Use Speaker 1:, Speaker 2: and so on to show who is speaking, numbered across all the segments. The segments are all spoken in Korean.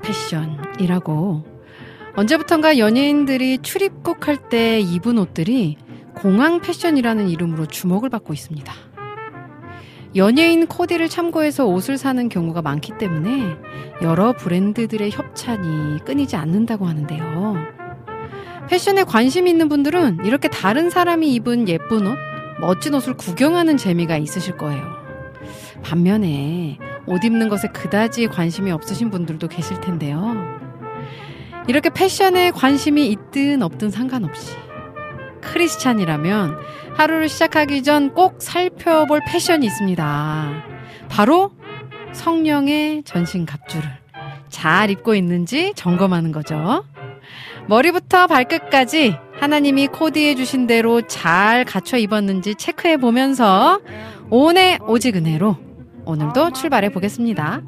Speaker 1: 패션이라고 언제부턴가 연예인들이 출입국 할 때 입은 옷들이 공항 패션이라는 이름으로 주목을 받고 있습니다. 연예인 코디를 참고해서 옷을 사는 경우가 많기 때문에 여러 브랜드들의 협찬이 끊이지 않는다고 하는데요. 패션에 관심 있는 분들은 이렇게 다른 사람이 입은 예쁜 옷, 멋진 옷을 구경하는 재미가 있으실 거예요. 반면에 옷 입는 것에 그다지 관심이 없으신 분들도 계실 텐데요. 이렇게 패션에 관심이 있든 없든 상관없이 크리스찬이라면 하루를 시작하기 전 꼭 살펴볼 패션이 있습니다. 바로 성령의 전신 갑주를 잘 입고 있는지 점검하는 거죠. 머리부터 발끝까지 하나님이 코디해 주신 대로 잘 갖춰 입었는지 체크해 보면서 오늘 오직 은혜로 오늘도 출발해 보겠습니다.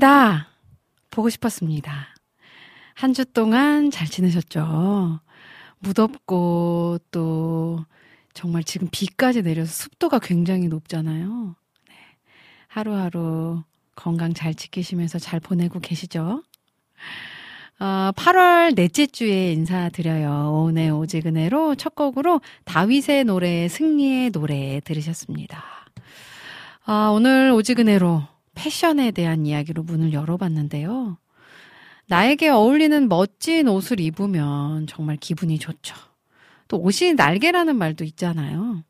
Speaker 1: 반갑습니다. 보고 싶었습니다. 한 주 동안 잘 지내셨죠? 무덥고 또 정말 지금 비까지 내려서 습도가 굉장히 높잖아요. 네. 하루하루 건강 잘 지키시면서 잘 보내고 계시죠? 어, 8월 넷째 주에 인사드려요. 오늘 오지근해로 첫 곡으로 다윗의 노래, 승리의 노래 들으셨습니다. 아, 오늘 오지근해로 패션에 대한 이야기로 문을 열어봤는데요. 나에게 어울리는 멋진 옷을 입으면 정말 기분이 좋죠. 또 옷이 날개라는 말도 있잖아요.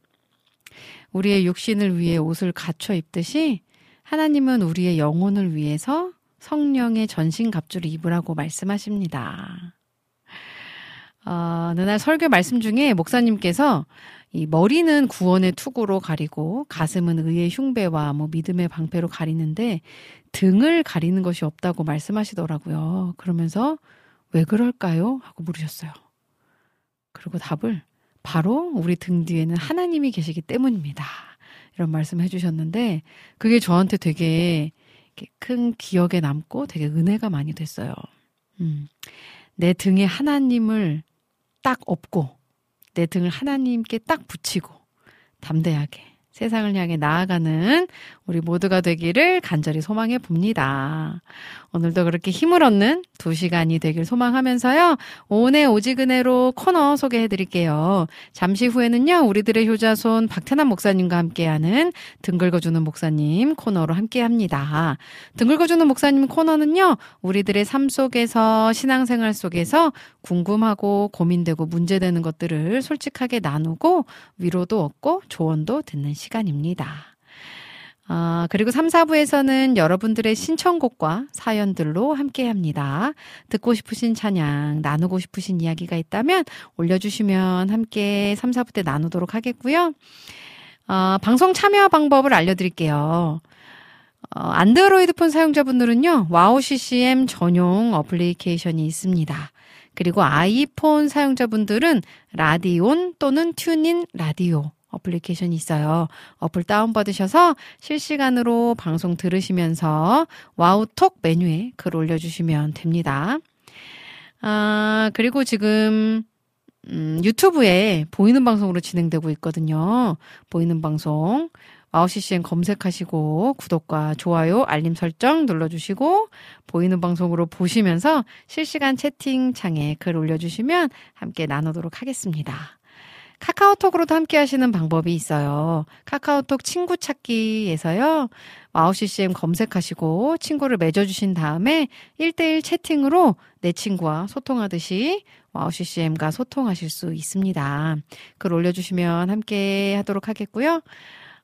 Speaker 1: 우리의 육신을 위해 옷을 갖춰 입듯이 하나님은 우리의 영혼을 위해서 성령의 전신 갑주를 입으라고 말씀하십니다. 어, 어느 날 설교 말씀 중에 목사님께서 이 머리는 구원의 투구로 가리고 가슴은 의의 흉배와 뭐 믿음의 방패로 가리는데 등을 가리는 것이 없다고 말씀하시더라고요. 그러면서 왜 그럴까요? 하고 물으셨어요. 그리고 답을 바로 우리 등 뒤에는 하나님이 계시기 때문입니다. 이런 말씀 해주셨는데 그게 저한테 되게 큰 기억에 남고 되게 은혜가 많이 됐어요. 음, 내 등에 하나님을 딱 업고 내 등을 하나님께 딱 붙이고 담대하게 세상을 향해 나아가는 우리 모두가 되기를 간절히 소망해 봅니다. 오늘도 그렇게 힘을 얻는 두 시간이 되길 소망하면서요. 오늘 오지근해로 코너 소개해 드릴게요. 잠시 후에는요, 우리들의 효자손 박태남 목사님과 함께하는 등 긁어주는 목사님 코너로 함께 합니다. 등 긁어주는 목사님 코너는요, 우리들의 삶 속에서, 신앙생활 속에서 궁금하고 고민되고 문제되는 것들을 솔직하게 나누고 위로도 얻고 조언도 듣는 시간 입니다. 아, 그리고 3, 4부에서는 여러분들의 신청곡과 사연들로 함께 합니다. 듣고 싶으신 찬양, 나누고 싶으신 이야기가 있다면 올려주시면 함께 3, 4부 때 나누도록 하겠고요. 어, 방송 참여 방법을 알려드릴게요. 어, 안드로이드 폰 사용자분들은요, 와우 CCM 전용 어플리케이션이 있습니다. 그리고 아이폰 사용자분들은 라디온 또는 튠인 라디오 어플리케이션이 있어요. 어플 다운받으셔서 실시간으로 방송 들으시면서 와우톡 메뉴에 글 올려주시면 됩니다. 아, 그리고 지금, 음, 유튜브에 보이는 방송으로 진행되고 있거든요. 보이는 방송. 와우CCN 검색하시고 구독과 좋아요, 알림 설정 눌러주시고 보이는 방송으로 보시면서 실시간 채팅창에 글 올려주시면 함께 나누도록 하겠습니다. 카카오톡으로도 함께 하시는 방법이 있어요. 카카오톡 친구 찾기에서요. 와우CCM 검색하시고 친구를 맺어주신 다음에 1대1 채팅으로 내 친구와 소통하듯이 와우CCM과 소통하실 수 있습니다. 글 올려주시면 함께 하도록 하겠고요.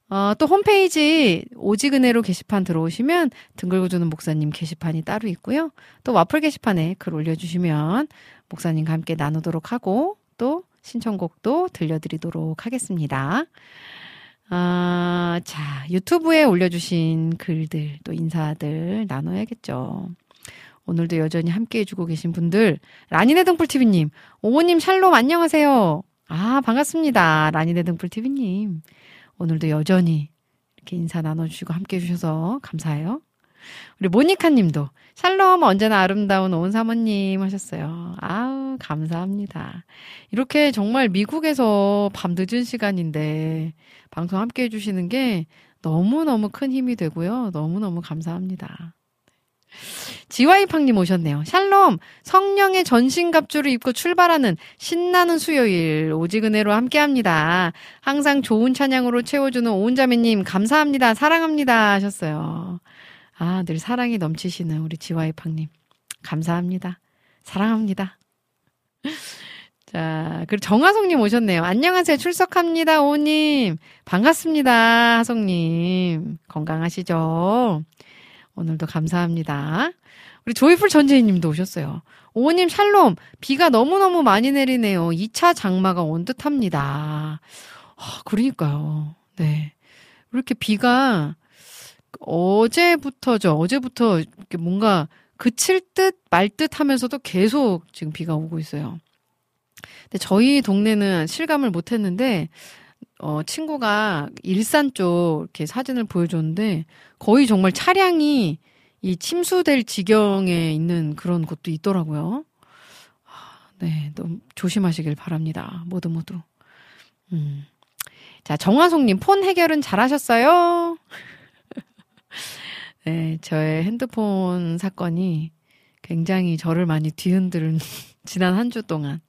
Speaker 1: 어, 또 홈페이지 오지근해로 게시판 들어오시면 등 긁어주는 목사님 게시판이 따로 있고요. 또 와플 게시판에 글 올려주시면 목사님과 함께 나누도록 하고 또 신청곡도 들려드리도록 하겠습니다. 아, 자, 유튜브에 올려주신 글들, 또 인사들 나눠야겠죠. 오늘도 여전히 함께 해주고 계신 분들, 라니네 등불TV님, 오호님 샬롬 안녕하세요. 아, 반갑습니다. 라니네 등불TV님. 오늘도 여전히 이렇게 인사 나눠주시고 함께 해주셔서 감사해요. 우리 모니카 님도 샬롬 언제나 아름다운 온 사모님 하셨어요. 아우 감사합니다. 이렇게 정말 미국에서 밤 늦은 시간인데 방송 함께 해주시는 게 너무너무 큰 힘이 되고요. 너무너무 감사합니다. 지와이팡님 오셨네요. 샬롬! 성령의 전신갑주를 입고 출발하는 신나는 수요일 오지근해로 함께 합니다. 항상 좋은 찬양으로 채워주는 오은자매님 감사합니다. 사랑합니다 하셨어요. 아, 늘 사랑이 넘치시는 우리 지와이팡님. 감사합니다. 사랑합니다. 자, 그리고 정하성님 오셨네요. 안녕하세요. 출석합니다. 오님. 반갑습니다. 하성님. 건강하시죠? 오늘도 감사합니다. 우리 조이풀 전재희 님도 오셨어요. 오님 샬롬. 비가 너무너무 많이 내리네요. 2차 장마가 온 듯합니다. 아, 그러니까요. 네. 이렇게 비가 어제부터죠. 어제부터 이렇게 뭔가 그칠 듯 말 듯 하면서도 계속 지금 비가 오고 있어요. 근데 저희 동네는 실감을 못 했는데, 어, 친구가 일산 쪽 이렇게 사진을 보여줬는데, 거의 정말 차량이 이 침수될 지경에 있는 그런 곳도 있더라고요. 아, 네, 너무 조심하시길 바랍니다. 모두 모두. 음. 자, 정화송님, 폰 해결은 잘하셨어요? 네, 저의 핸드폰 사건이 굉장히 저를 많이 뒤흔들은 지난 한 주 동안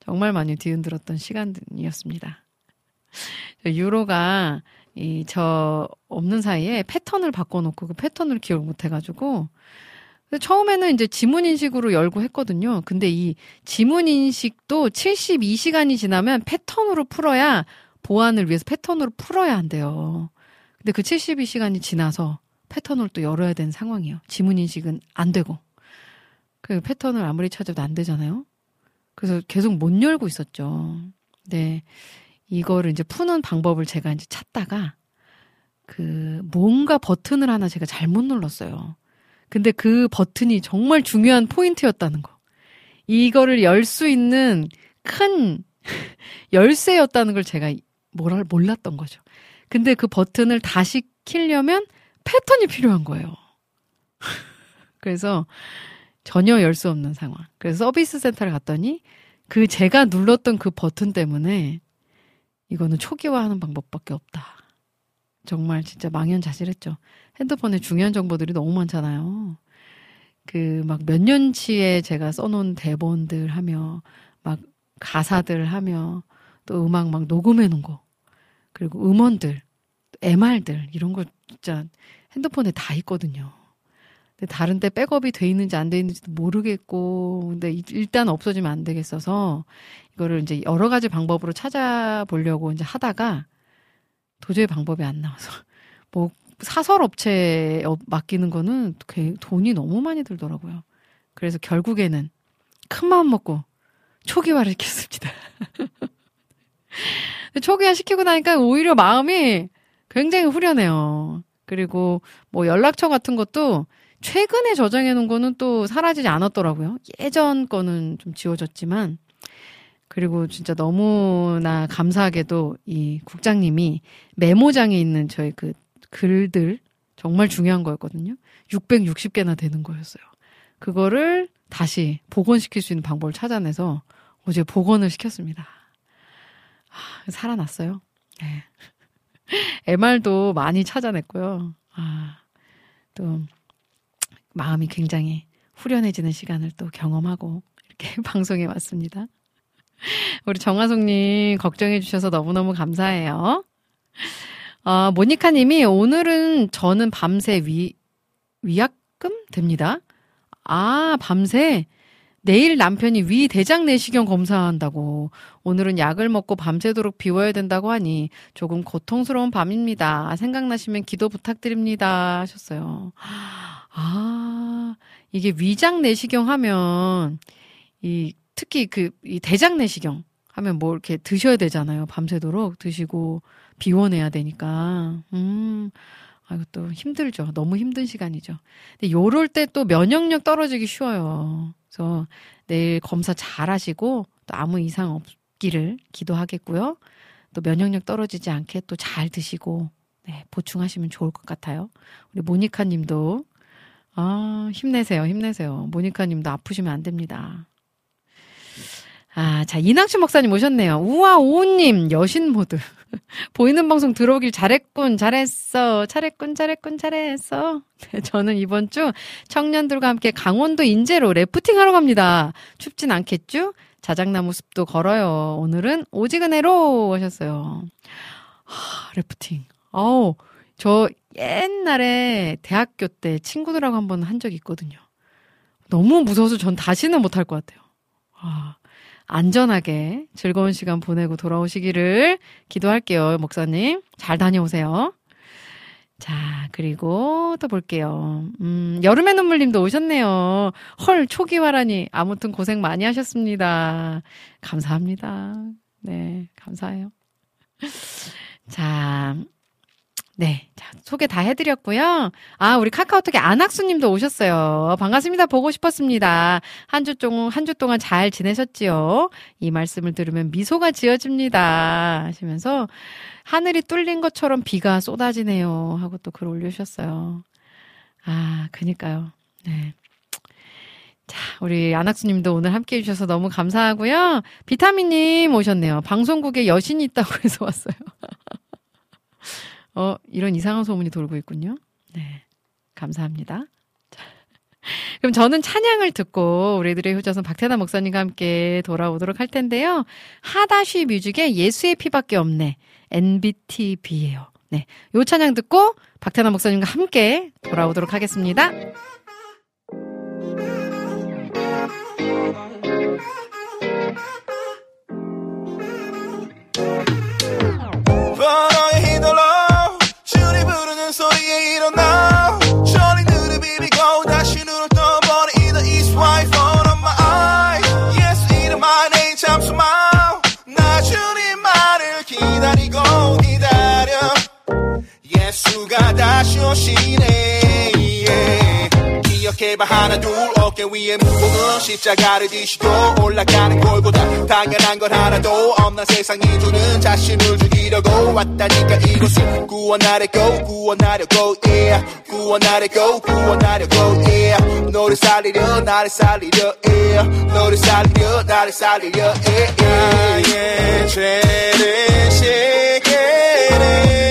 Speaker 1: 정말 많이 뒤흔들었던 시간이었습니다. 유로가 이 저 없는 사이에 패턴을 바꿔놓고 그 패턴을 기억 못 해가지고 처음에는 이제 지문 인식으로 열고 했거든요. 근데 이 지문 인식도 72시간이 지나면 패턴으로 풀어야 보안을 위해서 패턴으로 풀어야 한대요. 근데 그 72시간이 지나서 패턴을 또 열어야 되는 상황이에요. 지문 인식은 안 되고. 그 패턴을 아무리 찾아도 안 되잖아요. 그래서 계속 못 열고 있었죠. 네. 이거를 이제 푸는 방법을 제가 이제 찾다가 그 뭔가 버튼을 하나 제가 잘못 눌렀어요. 근데 그 버튼이 정말 중요한 포인트였다는 거. 이거를 열 수 있는 큰 열쇠였다는 걸 제가 뭐랄 몰랐던 거죠. 근데 그 버튼을 다시 키려면 패턴이 필요한 거예요. 그래서 전혀 열 수 없는 상황. 그래서 서비스 센터를 갔더니 그 제가 눌렀던 그 버튼 때문에 이거는 초기화하는 방법밖에 없다. 정말 진짜 망연자실했죠. 핸드폰에 중요한 정보들이 너무 많잖아요. 그 막 몇 년치에 제가 써놓은 대본들 하며 막 가사들 하며 또 음악 막 녹음해 놓은 거 그리고 음원들 MR들 이런 거 진짜 핸드폰에 다 있거든요. 근데 다른 데 백업이 돼 있는지 안 돼 있는지도 모르겠고 근데 일단 없어지면 안 되겠어서 이거를 이제 여러 가지 방법으로 찾아보려고 이제 하다가 도저히 방법이 안 나와서 뭐 사설 업체에 맡기는 거는 돈이 너무 많이 들더라고요. 그래서 결국에는 큰 마음 먹고 초기화를 시켰습니다. 초기화 시키고 나니까 오히려 마음이 굉장히 후련해요. 그리고 뭐 연락처 같은 것도 최근에 저장해 놓은 거는 또 사라지지 않았더라고요. 예전 거는 좀 지워졌지만 그리고 진짜 너무나 감사하게도 이 국장님이 메모장에 있는 저희 그 글들 정말 중요한 거였거든요. 660개나 되는 거였어요. 그거를 다시 복원시킬 수 있는 방법을 찾아내서 어제 복원을 시켰습니다. 아, 살아났어요. 네. MR도 많이 찾아냈고요. 아, 또 마음이 굉장히 후련해지는 시간을 또 경험하고 이렇게 방송에 왔습니다. 우리 정화송님 걱정해 주셔서 너무너무 감사해요. 아, 모니카 님이 오늘은 저는 밤새 위, 위약금 됩니다. 아, 밤새 내일 남편이 위 대장 내시경 검사한다고 오늘은 약을 먹고 밤새도록 비워야 된다고 하니 조금 고통스러운 밤입니다. 생각나시면 기도 부탁드립니다. 하셨어요. 아, 이게 위장 내시경 하면 이 특히 그 이 대장 내시경 하면 뭐 이렇게 드셔야 되잖아요. 밤새도록 드시고 비워내야 되니까. 음. 아, 이것도 힘들죠. 너무 힘든 시간이죠. 근데 요럴 때 또 면역력 떨어지기 쉬워요. 그래서 내일 검사 잘 하시고 또 아무 이상 없기를 기도하겠고요. 또 면역력 떨어지지 않게 또 잘 드시고 네, 보충하시면 좋을 것 같아요. 우리 모니카 님도 아, 힘내세요. 힘내세요. 모니카 님도 아프시면 안 됩니다. 아, 자, 이낙춘 목사님 오셨네요. 우와, 오님, 여신 모드. 보이는 방송 들어오길 잘했군, 잘했어. 잘했군, 잘했군, 잘했어. 네, 저는 이번 주 청년들과 함께 강원도 인제로 래프팅 하러 갑니다. 춥진 않겠죠? 자작나무 숲도 걸어요. 오늘은 오지근해로 하셨어요. 하, 래프팅. 아우, 저 옛날에 대학교 때 친구들하고 한번 한 적이 있거든요. 너무 무서워서 전 다시는 못할 것 같아요. 아, 안전하게 즐거운 시간 보내고 돌아오시기를 기도할게요, 목사님. 잘 다녀오세요. 자, 그리고 또 볼게요. 음, 여름의 눈물님도 오셨네요. 헐, 초기화라니. 아무튼 고생 많이 하셨습니다. 감사합니다. 네, 감사해요. 자, 네. 자, 소개 다 해드렸고요. 아, 우리 카카오톡에 안학수 님도 오셨어요. 반갑습니다. 보고 싶었습니다. 한 주 동안, 한 주 동안 잘 지내셨지요? 이 말씀을 들으면 미소가 지어집니다. 하시면서 하늘이 뚫린 것처럼 비가 쏟아지네요. 하고 또 글 올려주셨어요. 아, 그니까요. 네. 자, 우리 안학수님도 오늘 함께 해주셔서 너무 감사하고요. 비타민님 오셨네요. 방송국에 여신이 있다고 해서 왔어요. 어, 이런 이상한 소문이 돌고 있군요. 네. 감사합니다. 그럼 저는 찬양을 듣고 우리들의 효자손 박태나 목사님과 함께 돌아오도록 할 텐데요. 하다쉬 뮤직의 예수의 피밖에 없네. NBTB예요. 네. 요 찬양 듣고 박태나 목사님과 함께 돌아오도록 하겠습니다.
Speaker 2: yeah. 기억해봐 하나 둘 어깨 위에 무거운 십자가를 지시고 올라가는 골보다 당연한 건 하나도 없는 세상이 주는 자신을 죽이려고 왔다니까 이곳을 구원하려고 구원하려고 yeah. 구원하려고 구원하려고 yeah. 너를 살리려 나를 살리려 yeah. 너를 살리려 나를 살리려 yeah. 나의 죄를 씻게네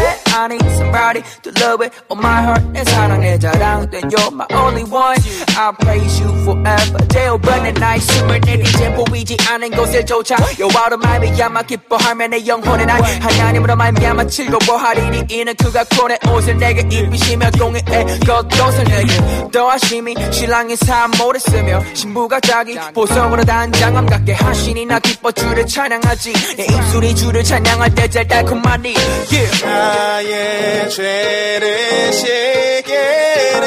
Speaker 2: I need somebody to love it on my heart 내 사랑 내 자랑 Then you're my only one. I praise you forever. 제어받는 나의 숨을 내리제 보이지 않은 곳을조차. 여호와로 말미암아 기뻐하며 내 영혼의 날 하나님으로 말미암아 즐거워하리니 이는 그가 코의 옷을 내게 입히시며 공의의 겉옷을 내게 더하심이 신랑의 삶 오래 쓰며 신부가 자기 보석으로 단장함 갖게 하시니 나 기뻐 주를 찬양하지. 내 입술이 주를 찬양할 때 제일 달콤하니. Yeah. 나의 죄를 씻게네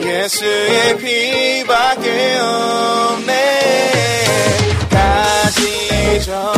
Speaker 2: 예수의 피밖에 없네. 다시 전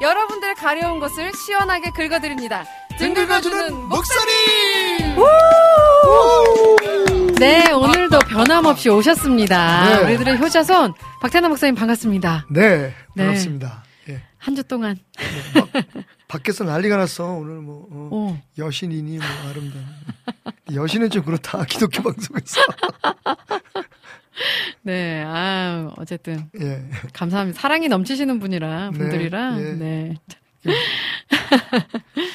Speaker 1: 여러분들 가려운 것을 시원하게 긁어드립니다 등
Speaker 3: 긁어주는 목소리!
Speaker 1: 네 오늘도 변함없이 오셨습니다
Speaker 3: 네.
Speaker 1: 우리들의 효자손 박태나 목사님 반갑습니다
Speaker 3: 네,
Speaker 1: 네.
Speaker 3: 반갑습니다. 예.
Speaker 1: 한주 동안
Speaker 3: 밖에서 난리가 났어. 오늘 뭐 어,
Speaker 1: 오.
Speaker 3: 여신이니 뭐 아름다운. 여신은 좀 그렇다. 기독교 방송에서.
Speaker 1: 네, 아, 어쨌든
Speaker 3: 예.
Speaker 1: 감사합니다. 사랑이 넘치시는 분이라
Speaker 3: 네,
Speaker 1: 분들이라
Speaker 3: 예.
Speaker 1: 네.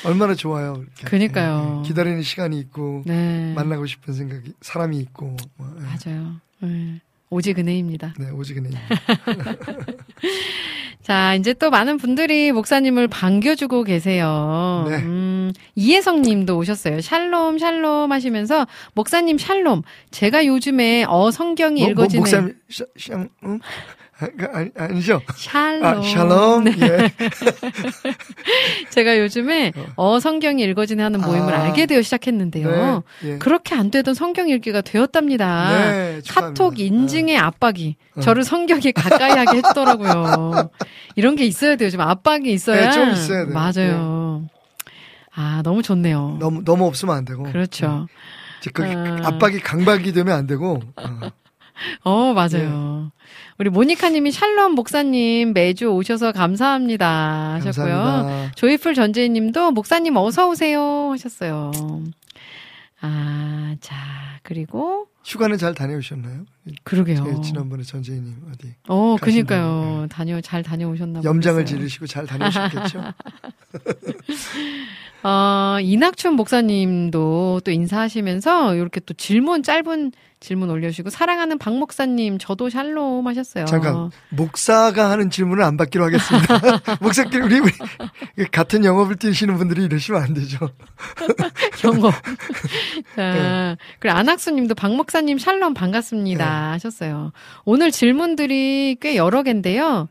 Speaker 3: 얼마나 좋아요. 이렇게.
Speaker 1: 그니까요.
Speaker 3: 예, 예. 기다리는 시간이 있고
Speaker 1: 네.
Speaker 3: 만나고 싶은 생각이 사람이 있고 뭐, 예.
Speaker 1: 맞아요. 네. 오직 은혜입니다.
Speaker 3: 네, 오직 은혜.
Speaker 1: 자, 이제 또 많은 분들이 목사님을 반겨주고 계세요.
Speaker 3: 네.
Speaker 1: 음, 이혜성 님도 오셨어요. 샬롬, 샬롬 하시면서, 목사님 샬롬. 제가 요즘에 어 성경이
Speaker 3: 뭐, 뭐,
Speaker 1: 읽어지는.
Speaker 3: 목사님 샤, 샤, 응? 아, 그, 아니, 아니죠?
Speaker 1: 샬롬.
Speaker 3: 아, 샬롬.
Speaker 1: 네.
Speaker 3: 예.
Speaker 1: 제가 요즘에 어 성경이 읽어지는 하는 모임을
Speaker 3: 아.
Speaker 1: 알게 되어 시작했는데요.
Speaker 3: 네, 예.
Speaker 1: 그렇게 안 되던 성경 읽기가 되었답니다.
Speaker 3: 네.
Speaker 1: 카톡 인증의 압박이
Speaker 3: 어.
Speaker 1: 저를 성경에 가까이 하게 했더라고요. 이런 게 있어야 돼요. 좀 압박이 있어야.
Speaker 3: 네, 좀 있어야 돼요.
Speaker 1: 맞아요. 아, 너무 좋네요.
Speaker 3: 너무 너무 없으면 안 되고.
Speaker 1: 그렇죠.
Speaker 3: 이제 그
Speaker 1: 아.
Speaker 3: 압박이 강박이 되면 안 되고. 어.
Speaker 1: 어, 맞아요.
Speaker 3: 네.
Speaker 1: 우리 모니카 님이 샬롬 목사님 매주 오셔서 감사합니다 하셨고요.
Speaker 3: 감사합니다.
Speaker 1: 조이풀 전재희 님도 목사님 어서 오세요 하셨어요. 아, 자, 그리고
Speaker 3: 휴가는 잘 다녀오셨나요?
Speaker 1: 그러게요.
Speaker 3: 제 지난번에 전재희님 어디
Speaker 1: 어, 그니까요.
Speaker 3: 분,
Speaker 1: 다녀 잘 다녀오셨나
Speaker 3: 염장을
Speaker 1: 모르겠어요.
Speaker 3: 지르시고 잘 다녀오셨겠죠?
Speaker 1: 어, 이낙춘 목사님도 또 인사하시면서 이렇게 또 질문 짧은 질문 올려주시고 사랑하는 박 목사님 저도 샬롬 하셨어요.
Speaker 3: 잠깐 목사가 하는 질문을 안 받기로 하겠습니다. 목사끼리 우리, 우리 같은 영업을 뛰시는 분들이 이러시면 안 되죠. 네.
Speaker 1: 자, 그리고 안학수님도 박 목사님 샬롬 반갑습니다
Speaker 3: 네.
Speaker 1: 하셨어요. 오늘 질문들이 꽤 여러 개인데요.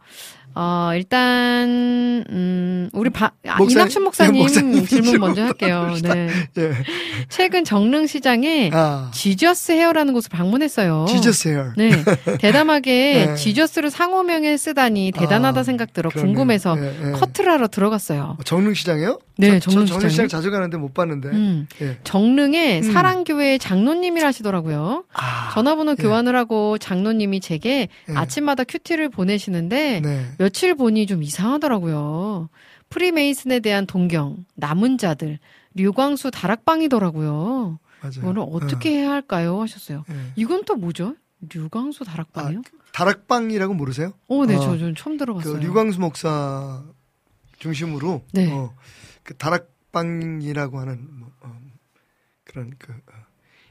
Speaker 1: 어, 일단, 음, 우리 바, 아,
Speaker 3: 목사-
Speaker 1: 이낙춘 목사님,
Speaker 3: 네, 목사님
Speaker 1: 질문 먼저 할게요. 네.
Speaker 3: 예.
Speaker 1: 최근 정릉시장에
Speaker 3: 아,
Speaker 1: 지저스 헤어라는 곳을 방문했어요.
Speaker 3: 지저스 헤어.
Speaker 1: 네. 대담하게
Speaker 3: 네.
Speaker 1: 지저스를 상호명에 쓰다니 대단하다
Speaker 3: 아,
Speaker 1: 생각 들어
Speaker 3: 그러네.
Speaker 1: 궁금해서
Speaker 3: 예, 예.
Speaker 1: 커트를 하러 들어갔어요.
Speaker 3: 정릉시장이요?
Speaker 1: 네,
Speaker 3: 저,
Speaker 1: 정릉시장이요.
Speaker 3: 정릉시장 자주 가는데 못 봤는데.
Speaker 1: 음.
Speaker 3: 예.
Speaker 1: 정릉에
Speaker 3: 음.
Speaker 1: 사랑교회 장로님이라시더라고요.
Speaker 3: 아,
Speaker 1: 전화번호
Speaker 3: 예.
Speaker 1: 교환을 하고 장로님이 제게
Speaker 3: 예.
Speaker 1: 아침마다 큐티를 보내시는데
Speaker 3: 네.
Speaker 1: 며칠 보니 좀 이상하더라고요. 프리메이슨에 대한 동경, 남은 자들, 류광수 다락방이더라고요.
Speaker 3: 맞아요.
Speaker 1: 이거를 어떻게 해야 할까요? 하셨어요.
Speaker 3: 어, 예.
Speaker 1: 이건 또 뭐죠? 류광수 다락방이요?
Speaker 3: 다락방이라고 모르세요?
Speaker 1: 오, 네,
Speaker 3: 어,
Speaker 1: 저, 전 처음
Speaker 3: 그
Speaker 1: 들어봤어요.
Speaker 3: 류광수 목사 중심으로
Speaker 1: 네.
Speaker 3: 어, 그 다락방이라고 하는 뭐, 어, 그런 그 어,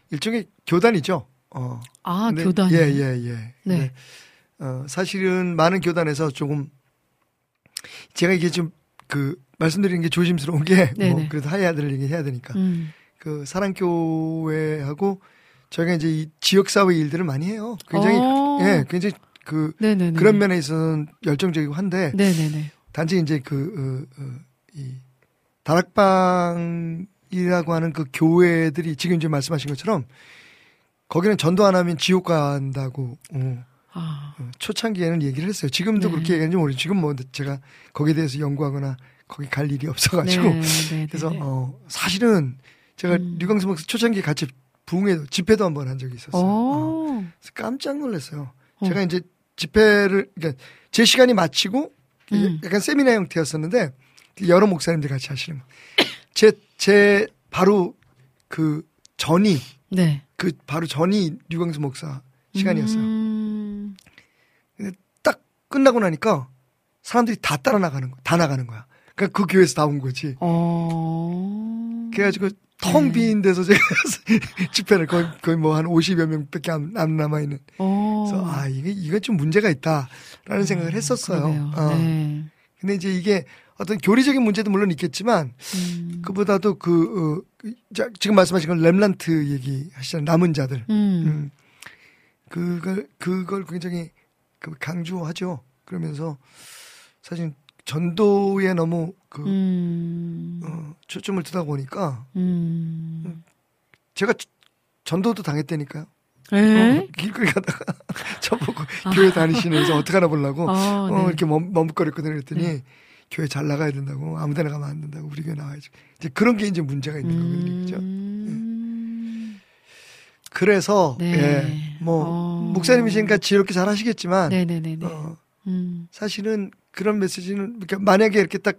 Speaker 3: 일종의 교단이죠. 어.
Speaker 1: 아, 교단이.
Speaker 3: 예, 예, 예.
Speaker 1: 네.
Speaker 3: 어, 사실은 많은 교단에서 조금 제가 이게 좀그 말씀드리는 게 조심스러운 게 뭐. 그래도 해야 될 얘기 해야 되니까
Speaker 1: 음.
Speaker 3: 그 사랑교회하고 저희가 이제 이 지역사회 일들을 많이 해요. 굉장히
Speaker 1: 어.
Speaker 3: 예, 굉장히 그
Speaker 1: 네네네.
Speaker 3: 그런 면에 있어서는 열정적이고 한데
Speaker 1: 네네네.
Speaker 3: 단지 이제 그, 어, 어, 이, 다락방이라고 하는 그 교회들이 지금 이제 말씀하신 것처럼 거기는 전도 안 하면 지옥 간다고, 어,
Speaker 1: 아,
Speaker 3: 어, 초창기에는 얘기를 했어요. 지금도
Speaker 1: 네.
Speaker 3: 그렇게 얘기하는지 모르겠어요. 지금 뭐 제가 거기에 대해서 연구하거나 거기 갈 일이 없어가지고.
Speaker 1: 네, 네,
Speaker 3: 그래서,
Speaker 1: 네.
Speaker 3: 어, 사실은 제가
Speaker 1: 음.
Speaker 3: 류광수 목사 초창기에 같이 부흥회 집회도 한 번 한 적이 있었어요. 어. 깜짝 놀랐어요.
Speaker 1: 어.
Speaker 3: 제가 이제 집회를 그러니까 제 시간이 마치고
Speaker 1: 음.
Speaker 3: 약간 세미나 형태였었는데 여러 목사님들 같이 하시는 거. 제, 제 바로 그 전이
Speaker 1: 네.
Speaker 3: 그 바로 전이 류광수 목사 시간이었어요.
Speaker 1: 음.
Speaker 3: 딱 끝나고 나니까 사람들이 다 따라 나가는 거야. 다 나가는 거야. 그러니까 그 교회에서 다온 거지.
Speaker 1: 어.
Speaker 3: 그래가지고 텅
Speaker 1: 네.
Speaker 3: 빈 데서 제가 집회를 거의, 거의 뭐 한 50여 명 밖에 안, 안 남아있는.
Speaker 1: 어.
Speaker 3: 그래서 아, 이게, 이건 좀 문제가 있다라는 생각을 했었어요.
Speaker 1: 그러네요.
Speaker 3: 어.
Speaker 1: 네.
Speaker 3: 근데 이제 이게 어떤 교리적인 문제도 물론 있겠지만
Speaker 1: 음.
Speaker 3: 그보다도 그, 어, 그 자, 지금 말씀하신 건 렘란트 얘기 하시잖아요. 남은 자들.
Speaker 1: 음.
Speaker 3: 음. 그걸, 그걸 굉장히 그 강조하죠. 그러면서 사실 전도에 너무 그
Speaker 1: 음.
Speaker 3: 어, 초점을 두다 보니까
Speaker 1: 음.
Speaker 3: 제가 저- 전도도 당했다니까요.
Speaker 1: 에?
Speaker 3: 어, 길거리 가다가 저보고 교회 다니시면서 어떻게 하나 보려고
Speaker 1: 아,
Speaker 3: 어,
Speaker 1: 네.
Speaker 3: 이렇게 멈, 머뭇거렸거든요. 그랬더니 교회 잘 나가야 된다고 아무 데나 가면 안 된다고 우리 교회 나와야지. 이제 그런 게 이제 문제가 있는 거거든요. 그죠?
Speaker 1: 음.
Speaker 3: 그래서
Speaker 1: 네.
Speaker 3: 예, 뭐
Speaker 1: 어.
Speaker 3: 목사님이시니까 지혜롭게 잘 하시겠지만
Speaker 1: 네네네네.
Speaker 3: 어,
Speaker 1: 음.
Speaker 3: 사실은 그런 메시지는 그러니까 만약에 이렇게 딱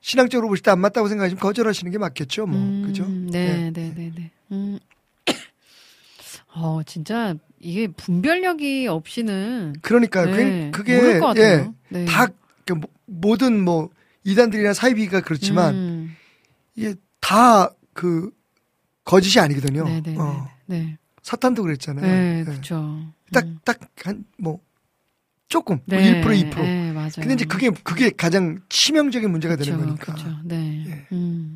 Speaker 3: 신앙적으로 보실 때 안 맞다고 생각하시면 거절하시는 게 맞겠죠. 뭐
Speaker 1: 음,
Speaker 3: 그죠?
Speaker 1: 네, 네, 네, 네. 음. 어, 진짜 이게 분별력이 없이는
Speaker 3: 그러니까
Speaker 1: 네,
Speaker 3: 그게
Speaker 1: 것
Speaker 3: 예.
Speaker 1: 네.
Speaker 3: 다그 모- 모든 뭐 이단들이나 사이비가 그렇지만
Speaker 1: 음.
Speaker 3: 이게 다 그 거짓이 아니거든요.
Speaker 1: 네, 네, 네,
Speaker 3: 어,
Speaker 1: 네.
Speaker 3: 사탄도 그랬잖아요.
Speaker 1: 네,
Speaker 3: 예.
Speaker 1: 그렇죠.
Speaker 3: 딱 딱 한 뭐 조금 뭐
Speaker 1: 네,
Speaker 3: 1% 2%.
Speaker 1: 네, 맞아요.
Speaker 3: 근데 이제 그게 그게 가장 치명적인 문제가 되는
Speaker 1: 그쵸,
Speaker 3: 거니까.
Speaker 1: 그쵸. 네.
Speaker 3: 예.
Speaker 1: 음.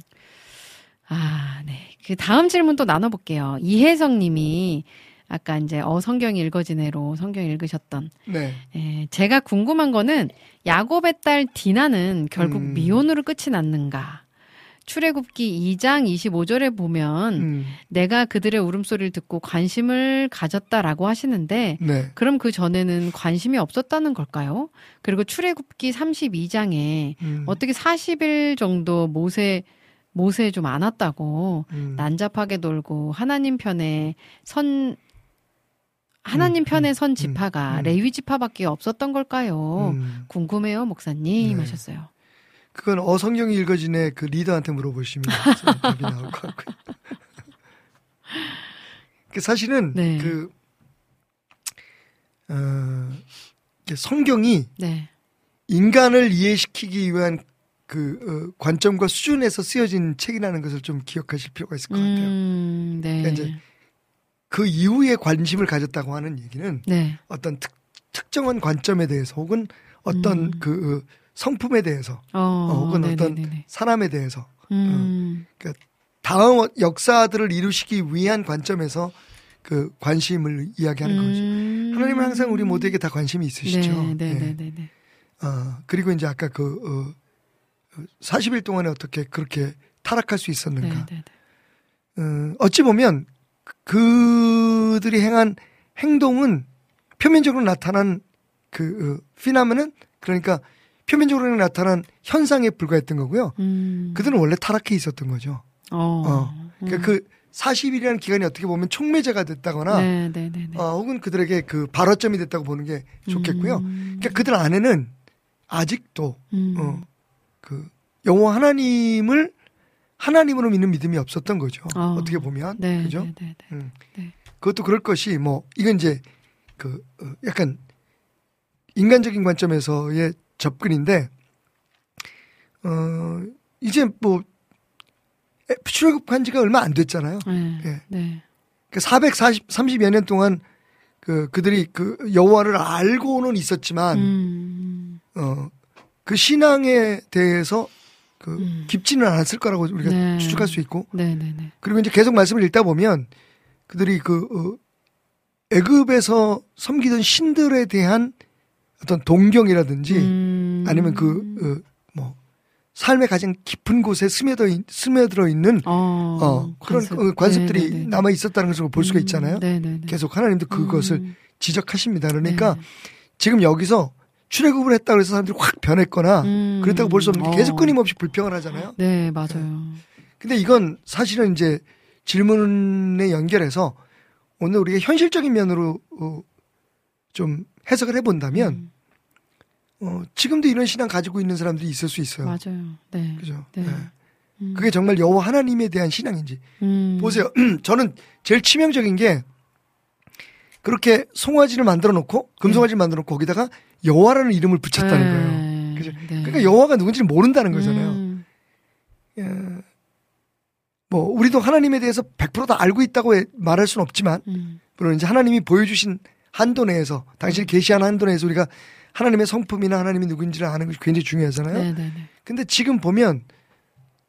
Speaker 1: 아, 네. 그 다음 질문 또 나눠 볼게요. 이혜성 님이 아까 이제 어 성경이 읽어지네로 성경 읽으셨던
Speaker 3: 네.
Speaker 1: 예, 제가 궁금한 거는 야곱의 딸 디나는 결국
Speaker 3: 음.
Speaker 1: 미혼으로 끝이 났는가? 출애굽기 2장 25절에 보면
Speaker 3: 음,
Speaker 1: 내가 그들의 울음소리를 듣고 관심을 가졌다라고 하시는데
Speaker 3: 네.
Speaker 1: 그럼 그 전에는 관심이 없었다는 걸까요? 그리고 출애굽기 32장에
Speaker 3: 음,
Speaker 1: 어떻게 40일 정도 모세 모세 좀 안 왔다고
Speaker 3: 음,
Speaker 1: 난잡하게 놀고 하나님 편에 선 하나님
Speaker 3: 음,
Speaker 1: 편에
Speaker 3: 음,
Speaker 1: 선 지파가
Speaker 3: 음.
Speaker 1: 레위 지파밖에 없었던 걸까요?
Speaker 3: 음.
Speaker 1: 궁금해요, 목사님
Speaker 3: 네.
Speaker 1: 하셨어요.
Speaker 3: 그건 어성경이 읽어진의 그 리더한테 물어보시면 답이 나올 것 같고요. 그 사실은
Speaker 1: 네.
Speaker 3: 그 어, 성경이
Speaker 1: 네.
Speaker 3: 인간을 이해시키기 위한 그 어, 관점과 수준에서 쓰여진 책이라는 것을 좀 기억하실 필요가 있을 것 같아요.
Speaker 1: 음, 네.
Speaker 3: 그러니까 이제 그 이후에 관심을 가졌다고 하는 얘기는
Speaker 1: 네.
Speaker 3: 어떤 특, 특정한 관점에 대해서 혹은 어떤
Speaker 1: 음.
Speaker 3: 그 어, 성품에 대해서
Speaker 1: 어,
Speaker 3: 어, 혹은 어떤
Speaker 1: 네네네네.
Speaker 3: 사람에 대해서
Speaker 1: 음,
Speaker 3: 다음 역사들을 이루시기 위한 관점에서 그 관심을 이야기하는 거죠.
Speaker 1: 음.
Speaker 3: 하나님은 항상 우리 모두에게 다 관심이 있으시죠.
Speaker 1: 네, 네,
Speaker 3: 예.
Speaker 1: 네, 네, 네.
Speaker 3: 어, 그리고 이제 아까 그 어, 40일 동안에 어떻게 그렇게 타락할 수
Speaker 1: 네,
Speaker 3: 있었는가.
Speaker 1: 네, 네.
Speaker 3: 어, 어찌 보면 그- 그들이 행한 행동은 표면적으로 나타난 그 어, 피나면은 그러니까 표면적으로 나타난 현상에 불과했던 거고요.
Speaker 1: 음.
Speaker 3: 그들은 원래 타락해 있었던 거죠.
Speaker 1: 어.
Speaker 3: 어. 그러니까 그 40일이라는 기간이 어떻게 보면 총매제가 됐다거나
Speaker 1: 네, 네, 네, 네.
Speaker 3: 어, 혹은 그들에게 그 발화점이 됐다고 보는 게 좋겠고요.
Speaker 1: 음.
Speaker 3: 그러니까 그들 안에는 아직도
Speaker 1: 음.
Speaker 3: 어, 그 여호와 하나님을 하나님으로 믿는 믿음이 없었던 거죠.
Speaker 1: 어.
Speaker 3: 어. 떻게 보면
Speaker 1: 네,
Speaker 3: 그죠?
Speaker 1: 네.
Speaker 3: 음.
Speaker 1: 네.
Speaker 3: 그것도 그럴 것이 뭐 이건 이제 그 어, 약간 인간적인 관점에서의 접근인데 어 이제 뭐 에- 출애굽한 지가 얼마 안 됐잖아요.
Speaker 1: 네.
Speaker 3: 예.
Speaker 1: 네.
Speaker 3: 그 440, 30여 년 동안 그 그들이 그 여호와를 알고는 있었지만
Speaker 1: 음.
Speaker 3: 어그 신앙에 대해서 그
Speaker 1: 음.
Speaker 3: 깊지는 않았을 거라고 우리가
Speaker 1: 네.
Speaker 3: 추측할 수 있고
Speaker 1: 네, 네, 네.
Speaker 3: 그리고 이제 계속 말씀을 읽다 보면 그들이 그 어, 애굽에서 섬기던 신들에 대한 어떤 동경이라든지
Speaker 1: 음.
Speaker 3: 아니면 그 뭐 삶의 가장 깊은 곳에 스며들 스며들어 있는
Speaker 1: 어,
Speaker 3: 어, 그런
Speaker 1: 관습.
Speaker 3: 어, 관습들이
Speaker 1: 네, 네, 네.
Speaker 3: 남아 있었다는 것을 볼 수가
Speaker 1: 음,
Speaker 3: 있잖아요.
Speaker 1: 네, 네, 네.
Speaker 3: 계속 하나님도 그것을
Speaker 1: 음.
Speaker 3: 지적하십니다. 그러니까
Speaker 1: 네.
Speaker 3: 지금 여기서 출애굽을 했다고 해서 사람들이 확 변했거나
Speaker 1: 음.
Speaker 3: 그렇다고 볼 수 없는 게 계속
Speaker 1: 어.
Speaker 3: 끊임없이 불평을 하잖아요.
Speaker 1: 네, 맞아요.
Speaker 3: 근데 이건 사실은 이제 질문에 연결해서 오늘 우리가 현실적인 면으로 어, 좀 해석을 해본다면
Speaker 1: 음,
Speaker 3: 어, 지금도 이런 신앙 가지고 있는 사람들이 있을 수 있어요.
Speaker 1: 맞아요. 네.
Speaker 3: 그죠?
Speaker 1: 네.
Speaker 3: 네.
Speaker 1: 음.
Speaker 3: 그게 정말 여호와 하나님에 대한 신앙인지
Speaker 1: 음.
Speaker 3: 보세요. 저는 제일 치명적인 게 그렇게 송아지를 만들어 놓고 금송아지를 만들어 놓고 거기다가 여호와라는 이름을 붙였다는 거예요.
Speaker 1: 네.
Speaker 3: 그죠?
Speaker 1: 네.
Speaker 3: 그러니까 여호와가 누군지를 모른다는 거잖아요.
Speaker 1: 음.
Speaker 3: 예. 뭐 우리도 하나님에 대해서 100%다 알고 있다고 해- 말할 수는 없지만
Speaker 1: 음.
Speaker 3: 물론 이제 하나님이 보여주신 한도 내에서 당신이 계시한 한도 내에서 우리가 하나님의 성품이나 하나님이 누군지를 아는 것이 굉장히 중요하잖아요.
Speaker 1: 네, 네, 네.
Speaker 3: 근데 지금 보면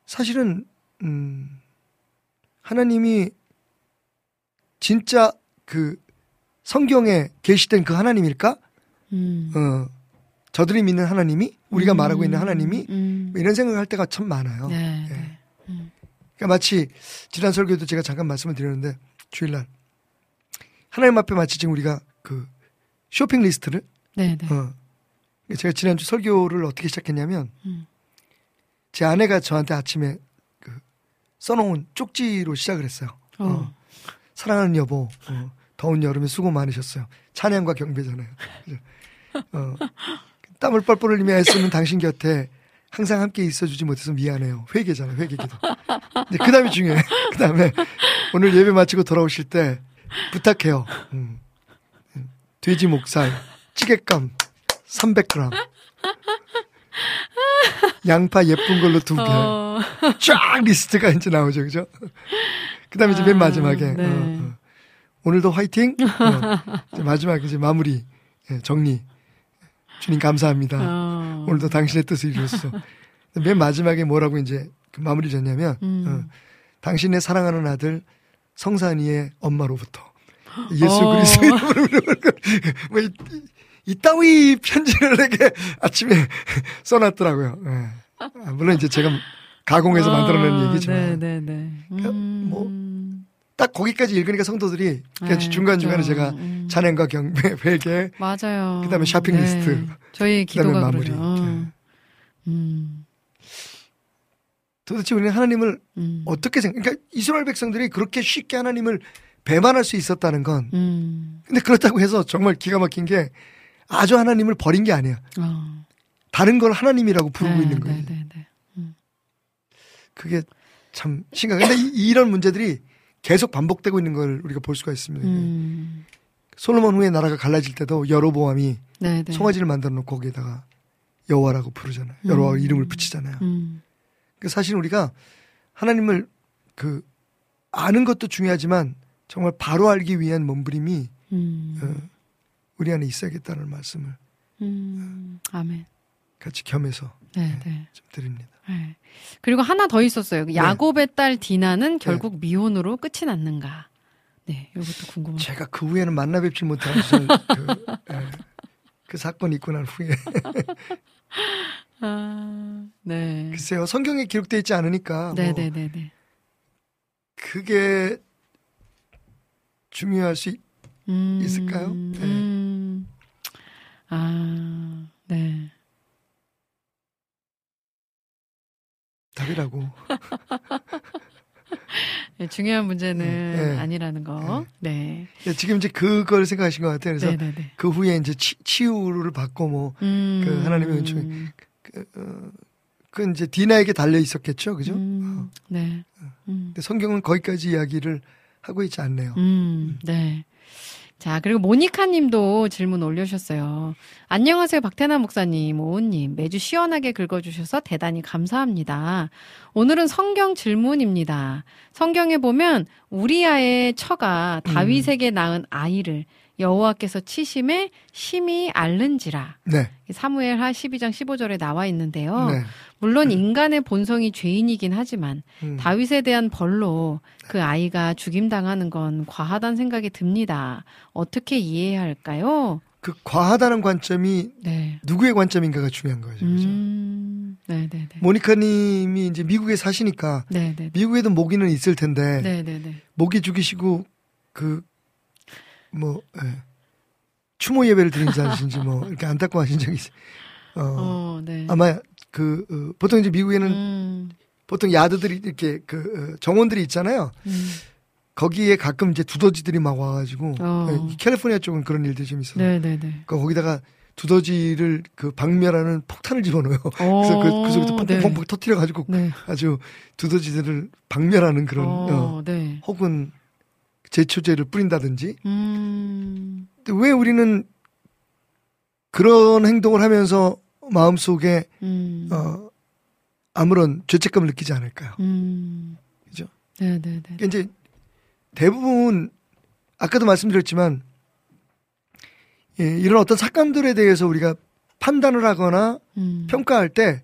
Speaker 3: 사실은 음 하나님이 진짜 그 성경에 계시된 그 하나님일까?
Speaker 1: 음.
Speaker 3: 어, 저들이 믿는 하나님이 우리가
Speaker 1: 음.
Speaker 3: 말하고 있는 하나님이
Speaker 1: 음.
Speaker 3: 뭐 이런 생각을 할 때가 참 많아요.
Speaker 1: 네,
Speaker 3: 예.
Speaker 1: 네.
Speaker 3: 그러니까 마치 지난 설교에도 제가 잠깐 말씀을 드렸는데 주일날 하나님 앞에 마치 지금 우리가 그 쇼핑 리스트를
Speaker 1: 네, 네.
Speaker 3: 어, 제가 지난주 설교를 어떻게 시작했냐면
Speaker 1: 음.
Speaker 3: 제 아내가 저한테 아침에 그 써놓은 쪽지로 시작을 했어요.
Speaker 1: 어.
Speaker 3: 어. 사랑하는 여보, 어, 더운 여름에 수고 많으셨어요. 찬양과 경배잖아요. 어, 땀을 뻘뻘 흘리며 애쓰는 당신 곁에 항상 함께 있어주지 못해서 미안해요. 회개잖아요, 회개기도. 근데 그 다음이 중요해. 그 다음에 오늘 예배 마치고 돌아오실 때 부탁해요. 음. 돼지 목살, 찌개감 300g. 양파 예쁜 걸로 두 개.
Speaker 1: 어.
Speaker 3: 쫙 리스트가 이제 나오죠, 그죠? 그 다음에 이제 맨
Speaker 1: 아,
Speaker 3: 마지막에,
Speaker 1: 네.
Speaker 3: 어, 어. 오늘도 화이팅! 어, 이제 마지막에 이제 마무리, 예, 정리. 주님 감사합니다.
Speaker 1: 어.
Speaker 3: 오늘도 당신의 뜻을 이뤘어. 맨 마지막에 뭐라고 이제 그 마무리 졌냐면,
Speaker 1: 음.
Speaker 3: 어, 당신의 사랑하는 아들 성산이의 엄마로부터 예수
Speaker 1: 어.
Speaker 3: 그리스도 이름으로 뭐 이, 이 따위 편지를 내게 아침에 써놨더라고요. 예. 아, 물론 이제 제가 가공해서 만들어낸 얘기지만
Speaker 1: 네, 네, 네.
Speaker 3: 그러니까
Speaker 1: 음.
Speaker 3: 뭐딱 거기까지 읽으니까 성도들이 그냥
Speaker 1: 네,
Speaker 3: 중간 중간에
Speaker 1: 그죠.
Speaker 3: 제가
Speaker 1: 음.
Speaker 3: 찬양과 경배, 회개,
Speaker 1: 맞아요.
Speaker 3: 그 다음에 쇼핑 리스트.
Speaker 1: 저희
Speaker 3: 그다음에
Speaker 1: 기도가
Speaker 3: 마무리.
Speaker 1: 그러죠. 어.
Speaker 3: 네.
Speaker 1: 음.
Speaker 3: 도대체 우리는 하나님을
Speaker 1: 음.
Speaker 3: 어떻게 생각? 그러니까 이스라엘 백성들이 그렇게 쉽게 하나님을 배반할 수 있었다는 건
Speaker 1: 음.
Speaker 3: 근데 그렇다고 해서 정말 기가 막힌 게 아주 하나님을 버린 게 아니야.
Speaker 1: 어.
Speaker 3: 다른 걸 하나님이라고 부르고
Speaker 1: 네,
Speaker 3: 있는 거예요.
Speaker 1: 네, 네, 네.
Speaker 3: 그게 참 심각해. 근데 이, 이런 문제들이 계속 반복되고 있는 걸 우리가 볼 수가 있습니다.
Speaker 1: 음.
Speaker 3: 솔로몬 후에 나라가 갈라질 때도 여로보암이
Speaker 1: 네, 네.
Speaker 3: 송아지를 만들어 놓고 거기에다가 여호와라고 부르잖아요. 여호와
Speaker 1: 음.
Speaker 3: 이름을 붙이잖아요.
Speaker 1: 음.
Speaker 3: 그 사실 우리가 하나님을 그 아는 것도 중요하지만 정말 바로 알기 위한 몸부림이
Speaker 1: 음.
Speaker 3: 어, 우리 안에 있어야겠다는 말씀을
Speaker 1: 음. 아멘.
Speaker 3: 같이 겸해서
Speaker 1: 네, 네.
Speaker 3: 좀 드립니다.
Speaker 1: 네. 그리고 하나 더 있었어요.
Speaker 3: 네.
Speaker 1: 야곱의 딸 디나는 결국 미혼으로 끝이 났는가? 네, 이것도 궁금합니다.
Speaker 3: 제가 그 후에는 만나 뵙지 못해서 그, 예, 그 사건이 있고 난 후에
Speaker 1: 아, 네.
Speaker 3: 글쎄요 성경에 기록되어 있지 않으니까
Speaker 1: 네,
Speaker 3: 뭐
Speaker 1: 네, 네, 네.
Speaker 3: 그게 중요할 수 있,
Speaker 1: 음,
Speaker 3: 있을까요? 네.
Speaker 1: 음. 아, 네.
Speaker 3: 답이라고
Speaker 1: 네, 중요한 문제는
Speaker 3: 네.
Speaker 1: 아니라는 거. 네.
Speaker 3: 예, 지금 이제 그걸 생각하신 것 같아요. 그래서
Speaker 1: 네, 네, 네.
Speaker 3: 그 후에 이제 치, 치유를 받고 뭐
Speaker 1: 음.
Speaker 3: 그 하나님의 은총이 그, 어, 그 이제 디나에게 달려 있었겠죠, 그죠?
Speaker 1: 음, 네. 음.
Speaker 3: 근데 성경은 거기까지 이야기를 하고 있지 않네요.
Speaker 1: 음, 네. 자, 그리고 모니카 님도 질문 올려주셨어요. 안녕하세요, 박태남 목사님, 오은님. 매주 시원하게 긁어주셔서 대단히 감사합니다. 오늘은 성경 질문입니다. 성경에 보면 우리아의 처가 다윗에게 낳은 아이를 여호와께서 치심에 심히 앓는지라.
Speaker 3: 네,
Speaker 1: 사무엘하 12장 15절에 나와 있는데요.
Speaker 3: 네.
Speaker 1: 물론 인간의 본성이 죄인이긴 하지만
Speaker 3: 음.
Speaker 1: 다윗에 대한 벌로 그 아이가 죽임당하는 건 과하다는 생각이 듭니다. 어떻게 이해해야 할까요?
Speaker 3: 그 과하다는 관점이
Speaker 1: 네.
Speaker 3: 누구의 관점인가가 중요한 거죠. 그죠?
Speaker 1: 음, 네네네.
Speaker 3: 모니카님이 이제 미국에 사시니까
Speaker 1: 네네네.
Speaker 3: 미국에도 모기는 있을 텐데
Speaker 1: 네네네.
Speaker 3: 모기 죽이시고 그뭐 추모 예배를 드린다든지 뭐 이렇게 안타까워하신 적이 있어요. 어,
Speaker 1: 어, 네.
Speaker 3: 아마 그 어, 보통 이제 미국에는
Speaker 1: 음,
Speaker 3: 보통 야드들이 이렇게 그 어, 정원들이 있잖아요.
Speaker 1: 음,
Speaker 3: 거기에 가끔 이제 두더지들이 막 와가지고
Speaker 1: 어.
Speaker 3: 예, 이 캘리포니아 쪽은 그런 일들이 좀 있어요.
Speaker 1: 네네네.
Speaker 3: 그러니까 거기다가 두더지를 그 박멸하는 폭탄을 집어넣어요. 그래서 그, 그 속에서
Speaker 1: 네.
Speaker 3: 펑펑펑 터트려 가지고
Speaker 1: 네.
Speaker 3: 아주 두더지들을 박멸하는 그런
Speaker 1: 어,
Speaker 3: 어,
Speaker 1: 네.
Speaker 3: 혹은 제초제를 뿌린다든지.
Speaker 1: 음,
Speaker 3: 근데 왜 우리는 그런 행동을 하면서 마음속에
Speaker 1: 음,
Speaker 3: 어, 아무런 죄책감을 느끼지 않을까요?
Speaker 1: 음.
Speaker 3: 그죠?
Speaker 1: 네 네 네.
Speaker 3: 그러니까 이제 대부분 아까도 말씀드렸지만 예, 이런 어떤 사건들에 대해서 우리가 판단을 하거나
Speaker 1: 음.
Speaker 3: 평가할 때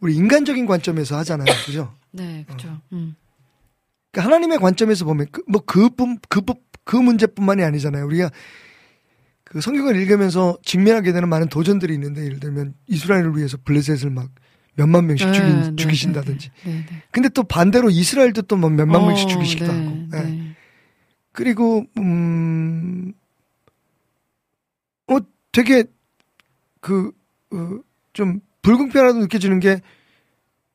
Speaker 3: 우리 인간적인 관점에서 하잖아요. 그죠?
Speaker 1: 네, 그죠.
Speaker 3: 어.
Speaker 1: 음.
Speaker 3: 그러니까 하나님의 관점에서 보면 그, 뭐 그뿐 그, 그 문제뿐만이 아니잖아요. 우리가 그 성경을 읽으면서 직면하게 되는 많은 도전들이 있는데 예를 들면 이스라엘을 위해서 블레셋을 막 몇만 명씩
Speaker 1: 네,
Speaker 3: 죽인,
Speaker 1: 네,
Speaker 3: 죽이신다든지.
Speaker 1: 네, 네.
Speaker 3: 근데 또 반대로 이스라엘도 또뭐 몇만
Speaker 1: 어,
Speaker 3: 명씩 죽이시기도
Speaker 1: 네,
Speaker 3: 하고. 예.
Speaker 1: 네.
Speaker 3: 그리고 음, 어 되게 그 어, 좀 불공평하다고 느껴지는 게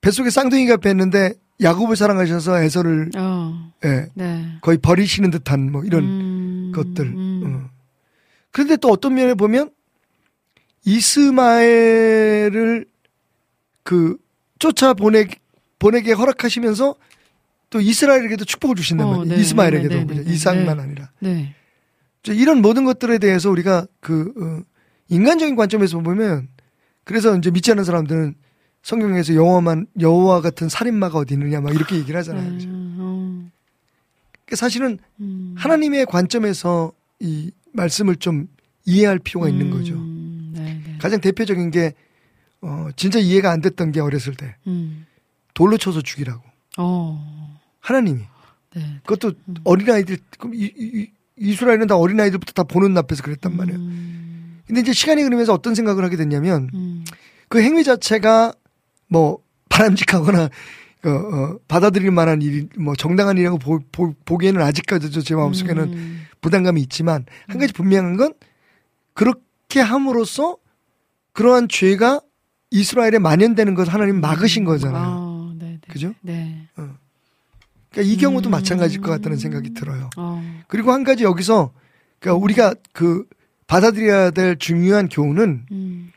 Speaker 3: 뱃속에 쌍둥이가 뵀는데 야곱을 사랑하셔서 에서를
Speaker 1: 어,
Speaker 3: 예,
Speaker 1: 네.
Speaker 3: 거의 버리시는 듯한 뭐 이런
Speaker 1: 음,
Speaker 3: 것들.
Speaker 1: 음.
Speaker 3: 어. 그런데 또 어떤 면에 보면 이스마엘을 그 쫓아 보내 보내게 허락하시면서 또 이스라엘에게도 축복을 주신단
Speaker 1: 어,
Speaker 3: 말이에요.
Speaker 1: 네,
Speaker 3: 이스마엘에게도
Speaker 1: 네, 네? 네, 네.
Speaker 3: 이삭만
Speaker 1: 네.
Speaker 3: 아니라 이런 모든 것들에 대해서 우리가 그 어, 인간적인 관점에서 보면 그래서 이제 믿지 않는 사람들은 성경에서 여호와만 여호와 같은 살인마가 어디 있느냐 막 이렇게 얘기를 하잖아요. 그죠?
Speaker 1: 음,
Speaker 3: 그러니까 사실은
Speaker 1: 음.
Speaker 3: 하나님의 관점에서 이 말씀을 좀 이해할 필요가 있는 거죠.
Speaker 1: 음, 네, 네.
Speaker 3: 가장 대표적인 게 어, 진짜 이해가 안 됐던 게 어렸을 때
Speaker 1: 음.
Speaker 3: 돌로 쳐서 죽이라고
Speaker 1: 어,
Speaker 3: 하나님이
Speaker 1: 네.
Speaker 3: 그것도 어린 아이들 그럼 이, 이, 이스라엘은 다 어린 아이들부터 다 보는 앞에서 그랬단 말이에요.
Speaker 1: 음,
Speaker 3: 근데 이제 시간이 흐르면서 어떤 생각을 하게 됐냐면
Speaker 1: 음,
Speaker 3: 그 행위 자체가 뭐 바람직하거나 어, 어, 받아들일 만한 일이 뭐 정당한 일이라고 보, 보, 보 기에는 아직까지도 제 마음속에는
Speaker 1: 음,
Speaker 3: 부담감이 있지만 한 가지 분명한 건 그렇게 함으로써 그러한 죄가 이스라엘에 만연되는 것을 하나님 막으신 거잖아요.
Speaker 1: 아, 네, 네.
Speaker 3: 그죠?
Speaker 1: 네.
Speaker 3: 그러니까 이 경우도
Speaker 1: 음.
Speaker 3: 마찬가지일 것 같다는 생각이 들어요.
Speaker 1: 어,
Speaker 3: 그리고 한 가지 여기서 그러니까 우리가 그 받아들여야 될 중요한 교훈은
Speaker 1: 음,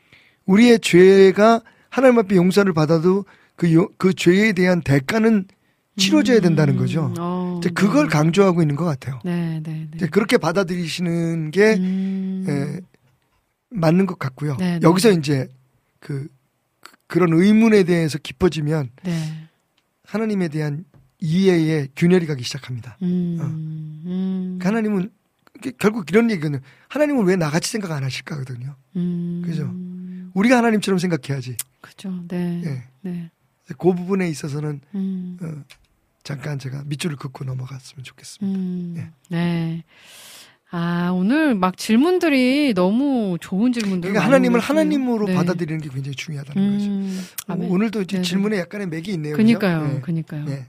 Speaker 3: 우리의 죄가 하나님 앞에 용서를 받아도 그, 요- 그 죄에 대한 대가는 치러져야 된다는 거죠.
Speaker 1: 음, 어,
Speaker 3: 그걸
Speaker 1: 네.
Speaker 3: 강조하고 있는 것 같아요.
Speaker 1: 네, 네, 네.
Speaker 3: 그렇게 받아들이시는 게
Speaker 1: 음,
Speaker 3: 예, 맞는 것 같고요.
Speaker 1: 네, 네.
Speaker 3: 여기서 이제 그, 그- 그런 의문에 대해서 깊어지면
Speaker 1: 네.
Speaker 3: 하나님에 대한 이해의 균열이 가기 시작합니다.
Speaker 1: 음,
Speaker 3: 어.
Speaker 1: 음,
Speaker 3: 그러니까 하나님은 결국 이런 얘기거든요. 하나님은 왜 나같이 생각 안 하실까거든요.
Speaker 1: 음,
Speaker 3: 그죠? 우리가 하나님처럼 생각해야지.
Speaker 1: 그죠. 네.
Speaker 3: 예.
Speaker 1: 네.
Speaker 3: 그 부분에 있어서는
Speaker 1: 음,
Speaker 3: 어, 잠깐 제가 밑줄을 긋고 넘어갔으면 좋겠습니다.
Speaker 1: 음,
Speaker 3: 예.
Speaker 1: 네. 아, 오늘 막 질문들이 너무 좋은 질문들.
Speaker 3: 그러니까 하나님을. 하나님으로
Speaker 1: 네.
Speaker 3: 받아들이는 게 굉장히 중요하다는 거죠.
Speaker 1: 음, 아멘.
Speaker 3: 오늘도 이제
Speaker 1: 네네.
Speaker 3: 질문에 약간의 맥이 있네요.
Speaker 1: 그니까요.
Speaker 3: 예.
Speaker 1: 그니까요.
Speaker 3: 예.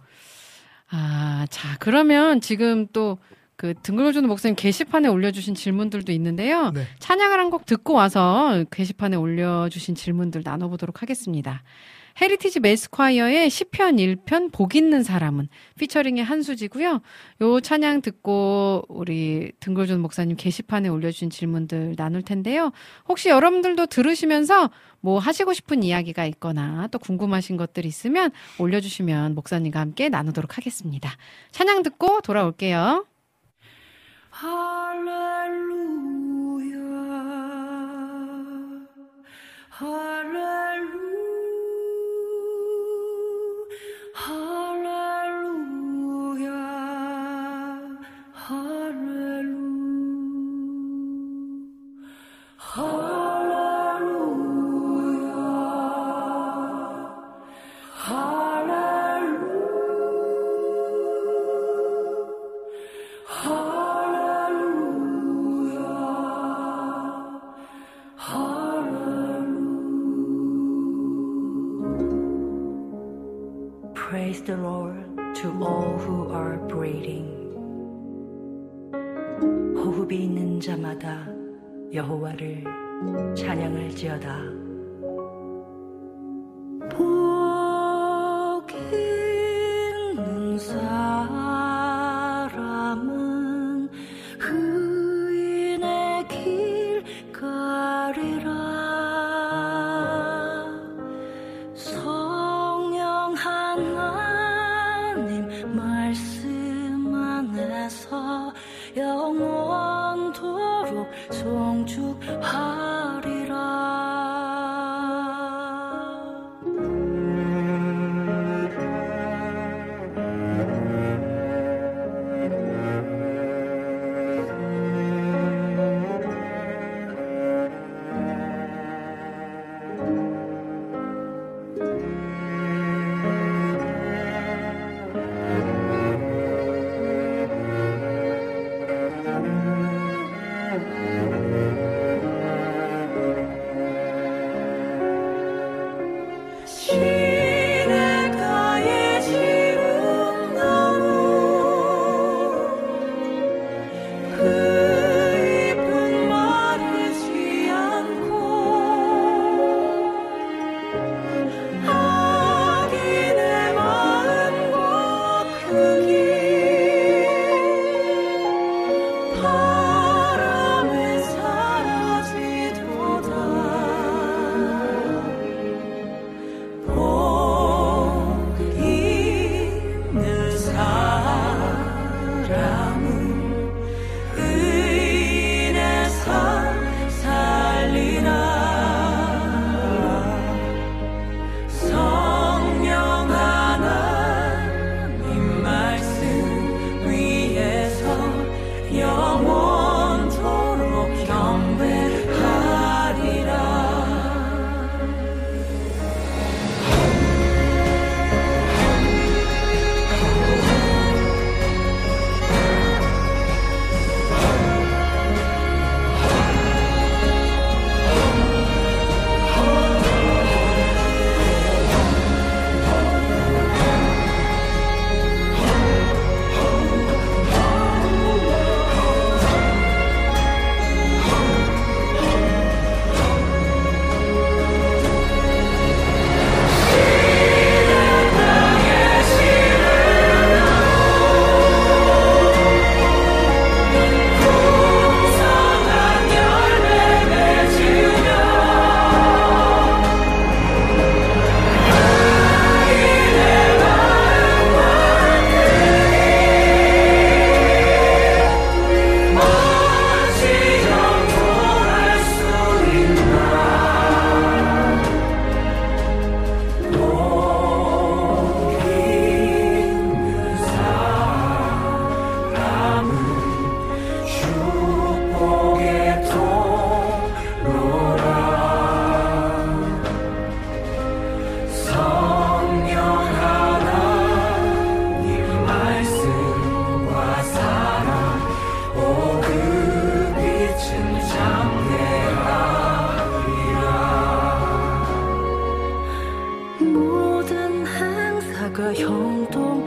Speaker 1: 아, 자, 그러면 지금 또 그 등 긁어주는 목사님 게시판에 올려주신 질문들도 있는데요.
Speaker 3: 네.
Speaker 1: 찬양을 한 곡 듣고 와서 게시판에 올려주신 질문들 나눠보도록 하겠습니다. 헤리티지 매스콰이어의 시편 1편 복 있는 사람은 피처링의 한수지고요. 요 찬양 듣고 우리 등글준 목사님 게시판에 올려주신 질문들 나눌 텐데요. 혹시 여러분들도 들으시면서 뭐 하시고 싶은 이야기가 있거나 또 궁금하신 것들 있으면 올려주시면 목사님과 함께 나누도록 하겠습니다. 찬양 듣고 돌아올게요. Oh.
Speaker 4: Praise the Lord to all who are breathing. 호흡이 있는 자마다 여호와를 찬양할지어다. 내가 형통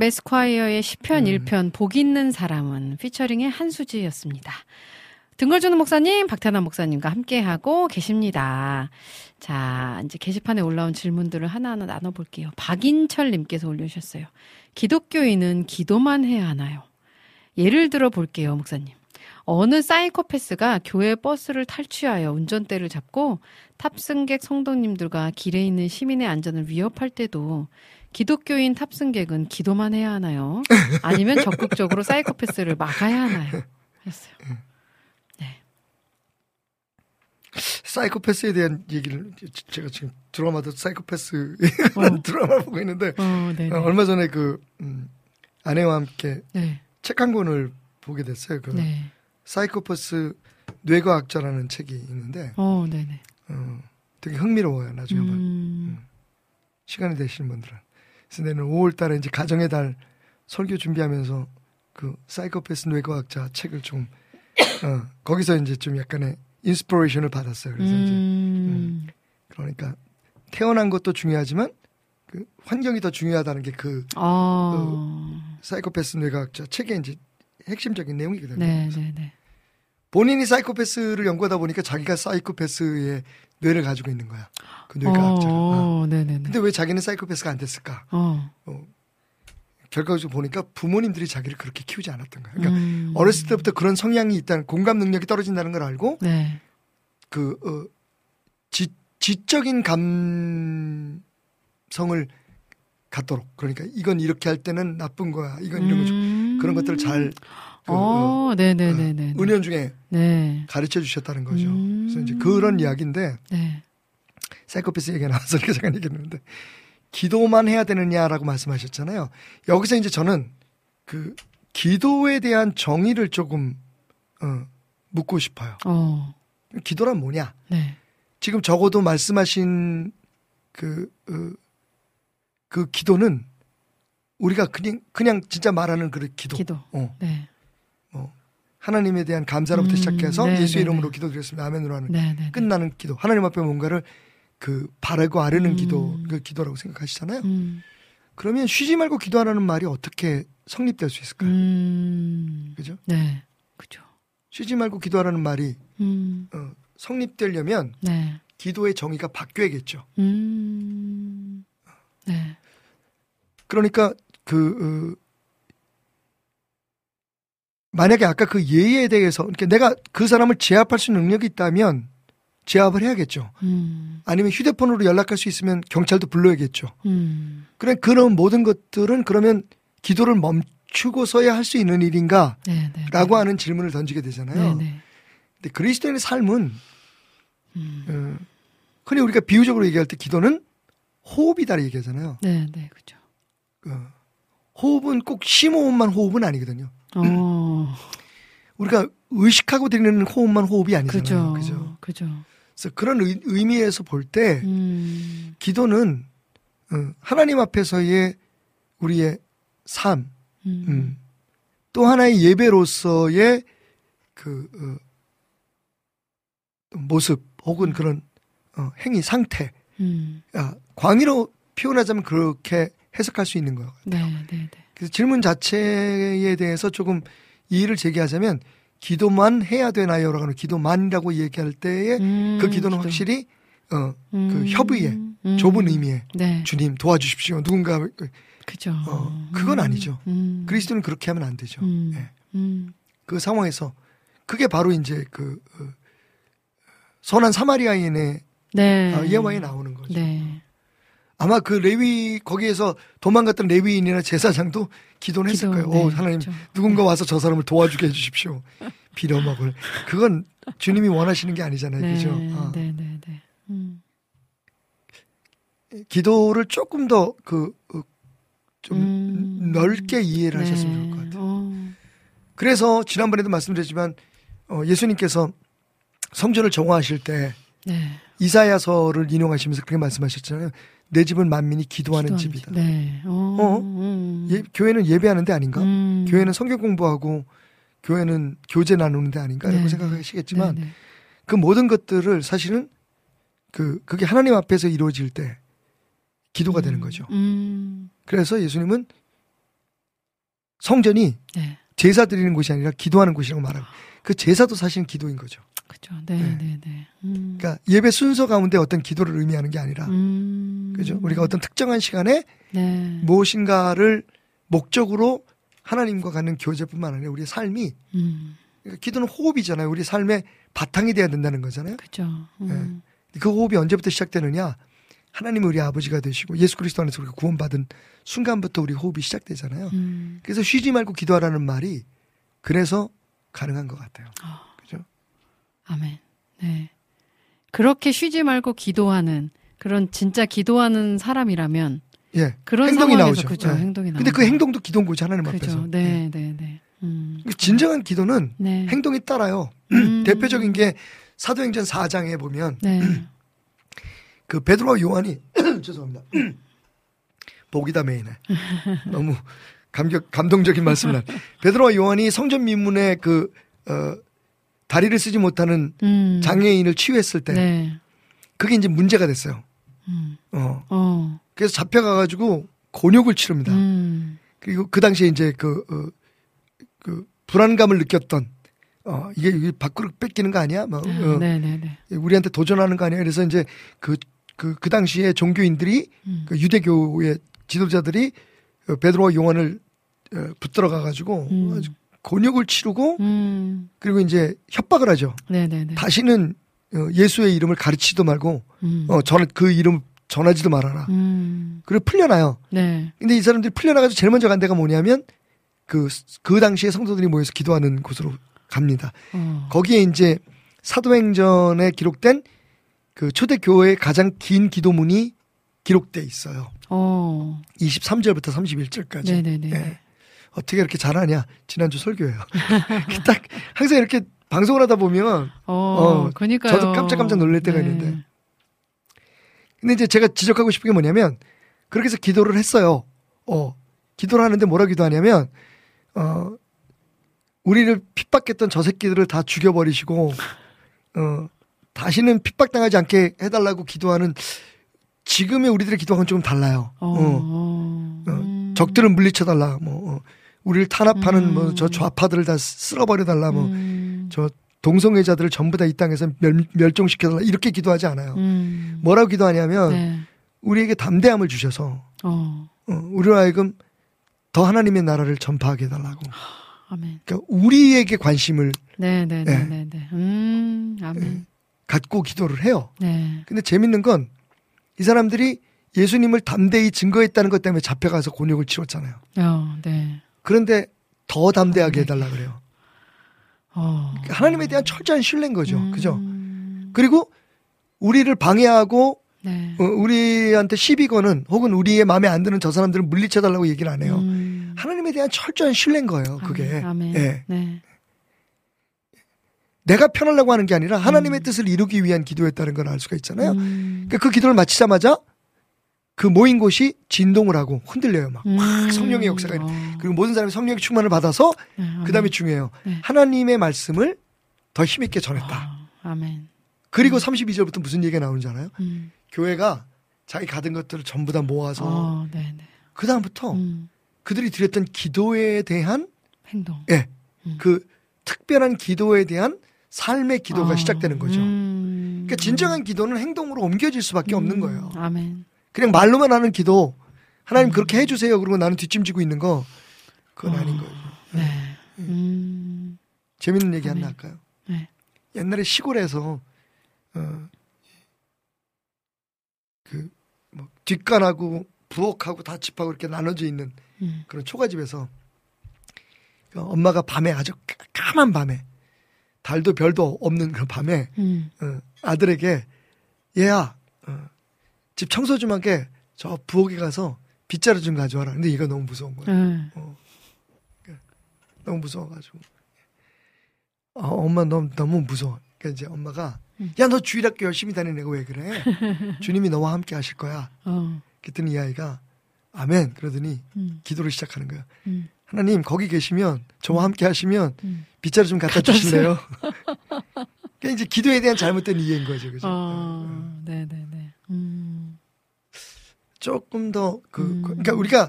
Speaker 1: 헤리티지 매스콰이어의 시편
Speaker 3: 음.
Speaker 1: 1편 복 있는 사람은 피처링의 한수지였습니다. 등 긁어주는 목사님, 박태남 목사님과 함께하고 계십니다. 자, 이제 게시판에 올라온 질문들을 하나하나 나눠볼게요. 박인철님께서 올려주셨어요. 기독교인은 기도만 해야 하나요? 예를 들어 볼게요, 목사님. 어느 사이코패스가 교회 버스를 탈취하여 운전대를 잡고 탑승객 성도님들과 길에 있는 시민의 안전을 위협할 때도 기독교인 탑승객은 기도만 해야 하나요? 아니면 적극적으로 사이코패스를 막아야 하나요? 했어요.
Speaker 3: 사이코패스에 대한 얘기를 제- 제가 지금 드라마도 사이코패스
Speaker 1: 어.
Speaker 3: 드라마를 보고 있는데
Speaker 1: 어, 네.
Speaker 3: 어, 얼마 전에 그 음, 아내와 함께
Speaker 1: 네.
Speaker 3: 책한 권을 보게 됐어요. 그
Speaker 1: 네.
Speaker 3: 사이코패스 뇌과학자라는 책이 있는데
Speaker 1: 어, 네네.
Speaker 3: 어, 되게 흥미로워요. 나중에 한번
Speaker 1: 음,
Speaker 3: 시간이 되시는 분들은. 그래서 내년 5월 달에 이제 가정의 달 설교 준비하면서 그 사이코패스 뇌과학자 책을 좀 어, 거기서 이제 좀 약간의 inspiration을 받았어요. 그래서 이제
Speaker 1: 음,
Speaker 3: 그러니까 태어난 것도 중요하지만 그 환경이 더 중요하다는 게 그
Speaker 1: 어,
Speaker 3: 사이코패스 뇌과학자 책의 이제 핵심적인 내용이거든요.
Speaker 1: 네, 네, 네.
Speaker 3: 본인이 사이코패스를 연구하다 보니까 자기가 사이코패스의 뇌를 가지고 있는 거야. 그 뇌과학자. 가
Speaker 1: 어, 네, 네, 네.
Speaker 3: 근데 왜 자기는 사이코패스가 안 됐을까?
Speaker 1: 어,
Speaker 3: 결과적으로 보니까 부모님들이 자기를 그렇게 키우지 않았던 거야. 그러니까
Speaker 1: 음,
Speaker 3: 어렸을 때부터 그런 성향이 있다는 공감 능력이 떨어진다는 걸 알고
Speaker 1: 네.
Speaker 3: 그 어, 지, 지적인 감성을 갖도록 그러니까 이건 이렇게 할 때는 나쁜 거야. 이건 이런 거죠.
Speaker 1: 음,
Speaker 3: 그런 것들을 잘 그, 어,
Speaker 1: 어, 네, 네, 네, 네. 네.
Speaker 3: 은연 중에
Speaker 1: 네.
Speaker 3: 가르쳐 주셨다는 거죠.
Speaker 1: 음.
Speaker 3: 그래서 이제 그런 이야기인데
Speaker 1: 네.
Speaker 3: 사이코패스 얘기가 나와서 이렇게 잠깐 얘기했는데 기도만 해야 되느냐라고 말씀하셨잖아요. 여기서 이제 저는 그 기도에 대한 정의를 조금 어, 묻고 싶어요.
Speaker 1: 어,
Speaker 3: 기도란 뭐냐?
Speaker 1: 네.
Speaker 3: 지금 적어도 말씀하신 그, 어, 그 기도는 우리가 그냥, 그냥 진짜 말하는 그 기도.
Speaker 1: 기도.
Speaker 3: 어,
Speaker 1: 네.
Speaker 3: 하나님에 대한 감사로부터
Speaker 1: 음,
Speaker 3: 시작해서
Speaker 1: 네,
Speaker 3: 예수
Speaker 1: 네,
Speaker 3: 이름으로
Speaker 1: 네.
Speaker 3: 기도드렸습니다. 아멘으로 하는.
Speaker 1: 네.
Speaker 3: 끝나는 기도. 하나님 앞에 뭔가를 그 바라고 아르는
Speaker 1: 음.
Speaker 3: 기도, 그 기도라고 생각하시잖아요.
Speaker 1: 음,
Speaker 3: 그러면 쉬지 말고 기도하라는 말이 어떻게 성립될 수 있을까요?
Speaker 1: 음,
Speaker 3: 그죠?
Speaker 1: 네. 그죠.
Speaker 3: 쉬지 말고 기도하라는 말이
Speaker 1: 음,
Speaker 3: 어, 성립되려면
Speaker 1: 네.
Speaker 3: 기도의 정의가 바뀌어야겠죠.
Speaker 1: 음, 네.
Speaker 3: 그러니까 그 어, 만약에 아까 그 예의에 대해서 그러니까 내가 그 사람을 제압할 수 있는 능력이 있다면 제압을 해야겠죠.
Speaker 1: 음,
Speaker 3: 아니면 휴대폰으로 연락할 수 있으면 경찰도 불러야겠죠.
Speaker 1: 음,
Speaker 3: 그래 그런 모든 것들은 그러면 기도를 멈추고서야 할 수 있는 일인가?
Speaker 1: 네, 네.
Speaker 3: 라고 하는 질문을 던지게 되잖아요.
Speaker 1: 네, 네.
Speaker 3: 근데 그리스도인의 삶은
Speaker 1: 음,
Speaker 3: 어, 흔히 우리가 비유적으로 얘기할 때 기도는 호흡이다 얘기하잖아요.
Speaker 1: 네, 네. 그죠.
Speaker 3: 어, 호흡은 꼭 심호흡만 호흡은 아니거든요.
Speaker 1: 어,
Speaker 3: 우리가 의식하고 드리는 호흡만 호흡이 아니잖아요. 그죠.
Speaker 1: 그죠?
Speaker 3: 그래서 그런 의, 의미에서 볼때
Speaker 1: 음,
Speaker 3: 기도는 어, 하나님 앞에서의 우리의 삶,
Speaker 1: 음,
Speaker 3: 음, 또 하나의 예배로서의 그 어, 모습 혹은 그런 어, 행위 상태,
Speaker 1: 음,
Speaker 3: 아, 광의로 표현하자면 그렇게 해석할 수 있는 거예요.
Speaker 1: 네, 네, 네.
Speaker 3: 그래서 질문 자체에 대해서 조금 이의를 제기하자면 기도만 해야 되나요라고 하는 기도만이라고 얘기할 때에
Speaker 1: 음,
Speaker 3: 그 기도는 확실히 어,
Speaker 1: 음,
Speaker 3: 협의의
Speaker 1: 음,
Speaker 3: 좁은 의미의
Speaker 1: 네,
Speaker 3: 주님 도와주십시오 누군가
Speaker 1: 그죠.
Speaker 3: 어, 그건 아니죠.
Speaker 1: 음,
Speaker 3: 그리스도는 그렇게 하면 안 되죠.
Speaker 1: 음,
Speaker 3: 예.
Speaker 1: 음,
Speaker 3: 그 상황에서 그게 바로 이제 그 어, 선한 사마리아인의
Speaker 1: 네.
Speaker 3: 아, 예화에 나오는 거죠.
Speaker 1: 네.
Speaker 3: 아마 그 레위 거기에서 도망갔던 레위인이나 제사장도 기도는 했을
Speaker 1: 기도,
Speaker 3: 거예요.
Speaker 1: 네,
Speaker 3: 오, 하나님
Speaker 1: 그렇죠.
Speaker 3: 누군가 와서 저 사람을 도와주게 해주십시오. 빌어먹을. 그건 주님이 원하시는 게 아니잖아요.
Speaker 1: 네,
Speaker 3: 그죠? 아.
Speaker 1: 네, 네, 네. 음,
Speaker 3: 기도를 조금 더그좀
Speaker 1: 음.
Speaker 3: 넓게 이해를 하셨으면 좋을 것
Speaker 1: 네.
Speaker 3: 같아요.
Speaker 1: 어.
Speaker 3: 그래서 지난번에도 말씀드렸지만 어, 예수님께서 성전을 정화하실 때
Speaker 1: 네.
Speaker 3: 이사야서를 인용하시면서 그렇게 말씀하셨잖아요. 내 집은 만민이 기도하는
Speaker 1: 기도하는
Speaker 3: 집이다.
Speaker 1: 집. 네. 어.
Speaker 3: 어?
Speaker 1: 음.
Speaker 3: 예, 교회는 예배하는 데 아닌가?
Speaker 1: 음.
Speaker 3: 교회는 성경 공부하고 교회는 교제 나누는 데 아닌가 라고
Speaker 1: 네,
Speaker 3: 생각하시겠지만
Speaker 1: 네, 네.
Speaker 3: 그 모든 것들을 사실은 그 그게 하나님 앞에서 이루어질 때 기도가 되는 거죠.
Speaker 1: 음.
Speaker 3: 그래서 예수님은 성전이
Speaker 1: 네.
Speaker 3: 제사 드리는 곳이 아니라 기도하는 곳이라고 말하고 그 제사도 사실은 기도인 거죠.
Speaker 1: 그죠. 네,
Speaker 3: 네.
Speaker 1: 네, 네. 음.
Speaker 3: 그러니까 예배 순서 가운데 어떤 기도를 의미하는 게 아니라
Speaker 1: 음.
Speaker 3: 그죠? 우리가 어떤 특정한 시간에
Speaker 1: 네.
Speaker 3: 무엇인가를 목적으로 하나님과 갖는 교제뿐만 아니라 우리의 삶이
Speaker 1: 음.
Speaker 3: 그러니까 기도는 호흡이잖아요. 우리 삶의 바탕이 돼야 된다는 거잖아요.
Speaker 1: 그죠. 음.
Speaker 3: 그 호흡이 언제부터 시작되느냐? 하나님이 우리 아버지가 되시고 예수 그리스도 안에서 우리가 구원받은 순간부터 우리 호흡이 시작되잖아요.
Speaker 1: 음.
Speaker 3: 그래서 쉬지 말고 기도하라는 말이 그래서 가능한 것 같아요. 그죠?
Speaker 1: 아멘. 네. 그렇게 쉬지 말고 기도하는 그런 진짜 기도하는 사람이라면
Speaker 3: 예.
Speaker 1: 그런
Speaker 3: 행동이 나오죠.
Speaker 1: 그죠.
Speaker 3: 예.
Speaker 1: 행동이 나오죠.
Speaker 3: 근데 그 행동도 기도인 거죠. 하나님 앞에서.
Speaker 1: 그죠.
Speaker 3: 예.
Speaker 1: 네, 네, 네. 음.
Speaker 3: 진정한 기도는
Speaker 1: 네.
Speaker 3: 행동이 따라요.
Speaker 1: 음.
Speaker 3: 대표적인 게 사도행전 4장에 보면
Speaker 1: 네.
Speaker 3: 그 베드로와 요한이 죄송합니다. 복이다 메인에 너무 감격 감동적인 말씀을 한 베드로와 요한이 성전 미문에 그 어, 다리를 쓰지 못하는
Speaker 1: 음.
Speaker 3: 장애인을 치유했을 때
Speaker 1: 네.
Speaker 3: 그게 이제 문제가 됐어요.
Speaker 1: 음.
Speaker 3: 어.
Speaker 1: 어.
Speaker 3: 그래서 잡혀가가지고 곤욕을 치릅니다.
Speaker 1: 음.
Speaker 3: 그리고 그 당시에 이제 그, 어, 그 불안감을 느꼈던 어, 이게, 이게 밖으로 뺏기는 거 아니야? 막, 어,
Speaker 1: 네, 네, 네.
Speaker 3: 우리한테 도전하는 거 아니야? 그래서 이제 그, 그, 그 당시에 종교인들이
Speaker 1: 음.
Speaker 3: 그 유대교의 지도자들이 어, 베드로와 요한을 어, 붙들어 가가지고
Speaker 1: 음.
Speaker 3: 곤욕을 치르고
Speaker 1: 음.
Speaker 3: 그리고 이제 협박을 하죠.
Speaker 1: 네, 네, 네.
Speaker 3: 다시는 어, 예수의 이름을 가르치지도 말고
Speaker 1: 음.
Speaker 3: 어, 전, 그 이름 전하지도 말아라.
Speaker 1: 음.
Speaker 3: 그리고 풀려나요.
Speaker 1: 네.
Speaker 3: 근데 이 사람들이 풀려나가지고 제일 먼저 간 데가 뭐냐면 그, 그 당시에 성도들이 모여서 기도하는 곳으로 갑니다.
Speaker 1: 어.
Speaker 3: 거기에 이제 사도행전에 기록된 그 초대교회의 가장 긴 기도문이 기록돼 있어요.
Speaker 1: 어.
Speaker 3: 23절부터 31절까지.
Speaker 1: 네, 네, 네.
Speaker 3: 예. 어떻게 이렇게 잘하냐? 지난주 설교예요. 딱 항상 이렇게 방송을 하다 보면
Speaker 1: 어.
Speaker 3: 어,
Speaker 1: 그니까요.
Speaker 3: 저도 깜짝깜짝 놀랄 때가
Speaker 1: 네.
Speaker 3: 있는데. 근데 이제 제가 지적하고 싶은 게 뭐냐면 그렇게 해서 기도를 했어요. 어, 기도를 하는데 뭐라 기도하냐면 어, 우리를 핍박했던 저 새끼들을 다 죽여버리시고 어, 다시는 핍박당하지 않게 해달라고 기도하는 지금의 우리들의 기도하고는 좀 달라요.
Speaker 1: 어.
Speaker 3: 어.
Speaker 1: 어.
Speaker 3: 적들을 물리쳐달라. 뭐 어, 우리를 탄압하는
Speaker 1: 음.
Speaker 3: 뭐저 좌파들을 다 쓸어버려 달라. 뭐
Speaker 1: 음.
Speaker 3: 저 동성애자들을 전부 다 이 땅에서 멸, 멸종시켜 달라 이렇게 기도하지 않아요.
Speaker 1: 음.
Speaker 3: 뭐라고 기도하냐면
Speaker 1: 네.
Speaker 3: 우리에게 담대함을 주셔서
Speaker 1: 어.
Speaker 3: 어, 우리로 하여금 더 하나님의 나라를 전파하게 해달라고.
Speaker 1: 아멘.
Speaker 3: 그러니까 우리에게 관심을
Speaker 1: 네, 네, 네,
Speaker 3: 네.
Speaker 1: 네, 네. 음. 아멘.
Speaker 3: 갖고 기도를 해요.
Speaker 1: 네.
Speaker 3: 근데 재밌는 건 이 사람들이 예수님을 담대히 증거했다는 것 때문에 잡혀가서 곤욕을 치렀잖아요.
Speaker 1: 어, 네.
Speaker 3: 그런데 더 담대하게 해달라 그래요.
Speaker 1: 어.
Speaker 3: 하나님에 대한 철저한 신뢰인 거죠.
Speaker 1: 음.
Speaker 3: 그죠? 그리고 우리를 방해하고
Speaker 1: 네.
Speaker 3: 어, 우리한테 시비 거는 혹은 우리의 마음에 안 드는 저 사람들을 물리쳐달라고 얘기를 안 해요.
Speaker 1: 음.
Speaker 3: 하나님에 대한 철저한 신뢰인 거예요. 그게.
Speaker 1: 아멘.
Speaker 3: 예.
Speaker 1: 네.
Speaker 3: 내가 편하려고 하는 게 아니라 하나님의 뜻을 이루기 위한 기도였다는 걸 알 수가 있잖아요.
Speaker 1: 음.
Speaker 3: 그러니까 그 기도를 마치자마자 그 모인 곳이 진동을 하고 흔들려요. 막.
Speaker 1: 음.
Speaker 3: 성령의 역사가.
Speaker 1: 어.
Speaker 3: 그리고 모든 사람이 성령의 충만을 받아서
Speaker 1: 네, 아멘.
Speaker 3: 그 다음에 중요해요.
Speaker 1: 네.
Speaker 3: 하나님의 말씀을 더 힘있게 전했다.
Speaker 1: 아, 아멘.
Speaker 3: 그리고 32절부터 무슨 얘기가 나오는지 알아요?
Speaker 1: 음.
Speaker 3: 교회가 자기 가진 것들을 전부 다 모아서
Speaker 1: 어, 네, 네.
Speaker 3: 그 다음부터
Speaker 1: 음.
Speaker 3: 그들이 드렸던 기도에 대한
Speaker 1: 행동.
Speaker 3: 예,
Speaker 1: 음.
Speaker 3: 그 특별한 기도에 대한 삶의 기도가
Speaker 1: 어.
Speaker 3: 시작되는 거죠.
Speaker 1: 음.
Speaker 3: 그러니까 진정한 기도는 행동으로 옮겨질 수밖에 없는
Speaker 1: 음.
Speaker 3: 거예요.
Speaker 1: 아멘.
Speaker 3: 그냥 말로만 하는 기도, 하나님
Speaker 1: 음.
Speaker 3: 그렇게 해주세요. 그러고 나는 뒷짐지고 있는 거, 그건
Speaker 1: 어.
Speaker 3: 아닌 거예요.
Speaker 1: 네. 음.
Speaker 3: 재밌는 얘기 하나
Speaker 1: 네.
Speaker 3: 할까요?
Speaker 1: 네.
Speaker 3: 옛날에 시골에서 어, 그뭐 뒷간하고 부엌하고 다 집하고 이렇게 나눠져 있는
Speaker 1: 음.
Speaker 3: 그런 초가집에서 그 엄마가 밤에 아주 까- 까만 밤에 달도 별도 없는 그 밤에
Speaker 1: 음.
Speaker 3: 어, 아들에게 얘야 어, 집 청소 좀 하게 저 부엌에 가서 빗자루 좀 가져와라. 근데 얘가 너무 무서운 거야.
Speaker 1: 응.
Speaker 3: 너무 무서워가지고. 어, 엄마 너무 너무 무서워. 그러니까 이제 엄마가
Speaker 1: 음.
Speaker 3: 야너 주일학교 열심히 다니는 애가 왜 그래? 주님이 너와 함께 하실 거야.
Speaker 1: 어.
Speaker 3: 그랬더니 이 아이가 아멘 그러더니
Speaker 1: 음.
Speaker 3: 기도를 시작하는 거야.
Speaker 1: 음.
Speaker 3: 하나님 거기 계시면 저와 함께 하시면
Speaker 1: 음.
Speaker 3: 빗자루 좀 갖다 주실래요? 그러니까 이제 기도에 대한 잘못된 이해인 거죠, 그죠?
Speaker 1: 어. 네, 네, 네. 음.
Speaker 3: 조금 더 그,
Speaker 1: 음.
Speaker 3: 그러니까 우리가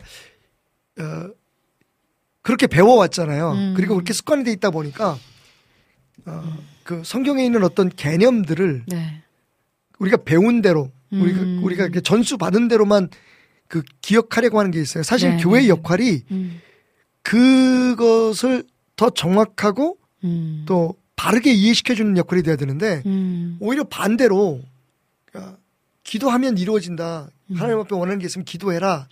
Speaker 3: 어, 그렇게 배워왔잖아요.
Speaker 1: 음.
Speaker 3: 그리고 그렇게 습관이 돼 있다 보니까 어, 그 성경에 있는 어떤 개념들을
Speaker 1: 네.
Speaker 3: 우리가 배운 대로 우리가
Speaker 1: 음.
Speaker 3: 우리가 이렇게 전수 받은 대로만 그 기억하려고 하는 게 있어요. 사실
Speaker 1: 네,
Speaker 3: 교회의
Speaker 1: 네.
Speaker 3: 역할이
Speaker 1: 음.
Speaker 3: 그것을 더 정확하고
Speaker 1: 음.
Speaker 3: 또 바르게 이해시켜 주는 역할이 돼야 되는데
Speaker 1: 음.
Speaker 3: 오히려 반대로 그러니까 기도하면 이루어진다.
Speaker 1: 음.
Speaker 3: 하나님 앞에 원하는 게 있으면 기도해라.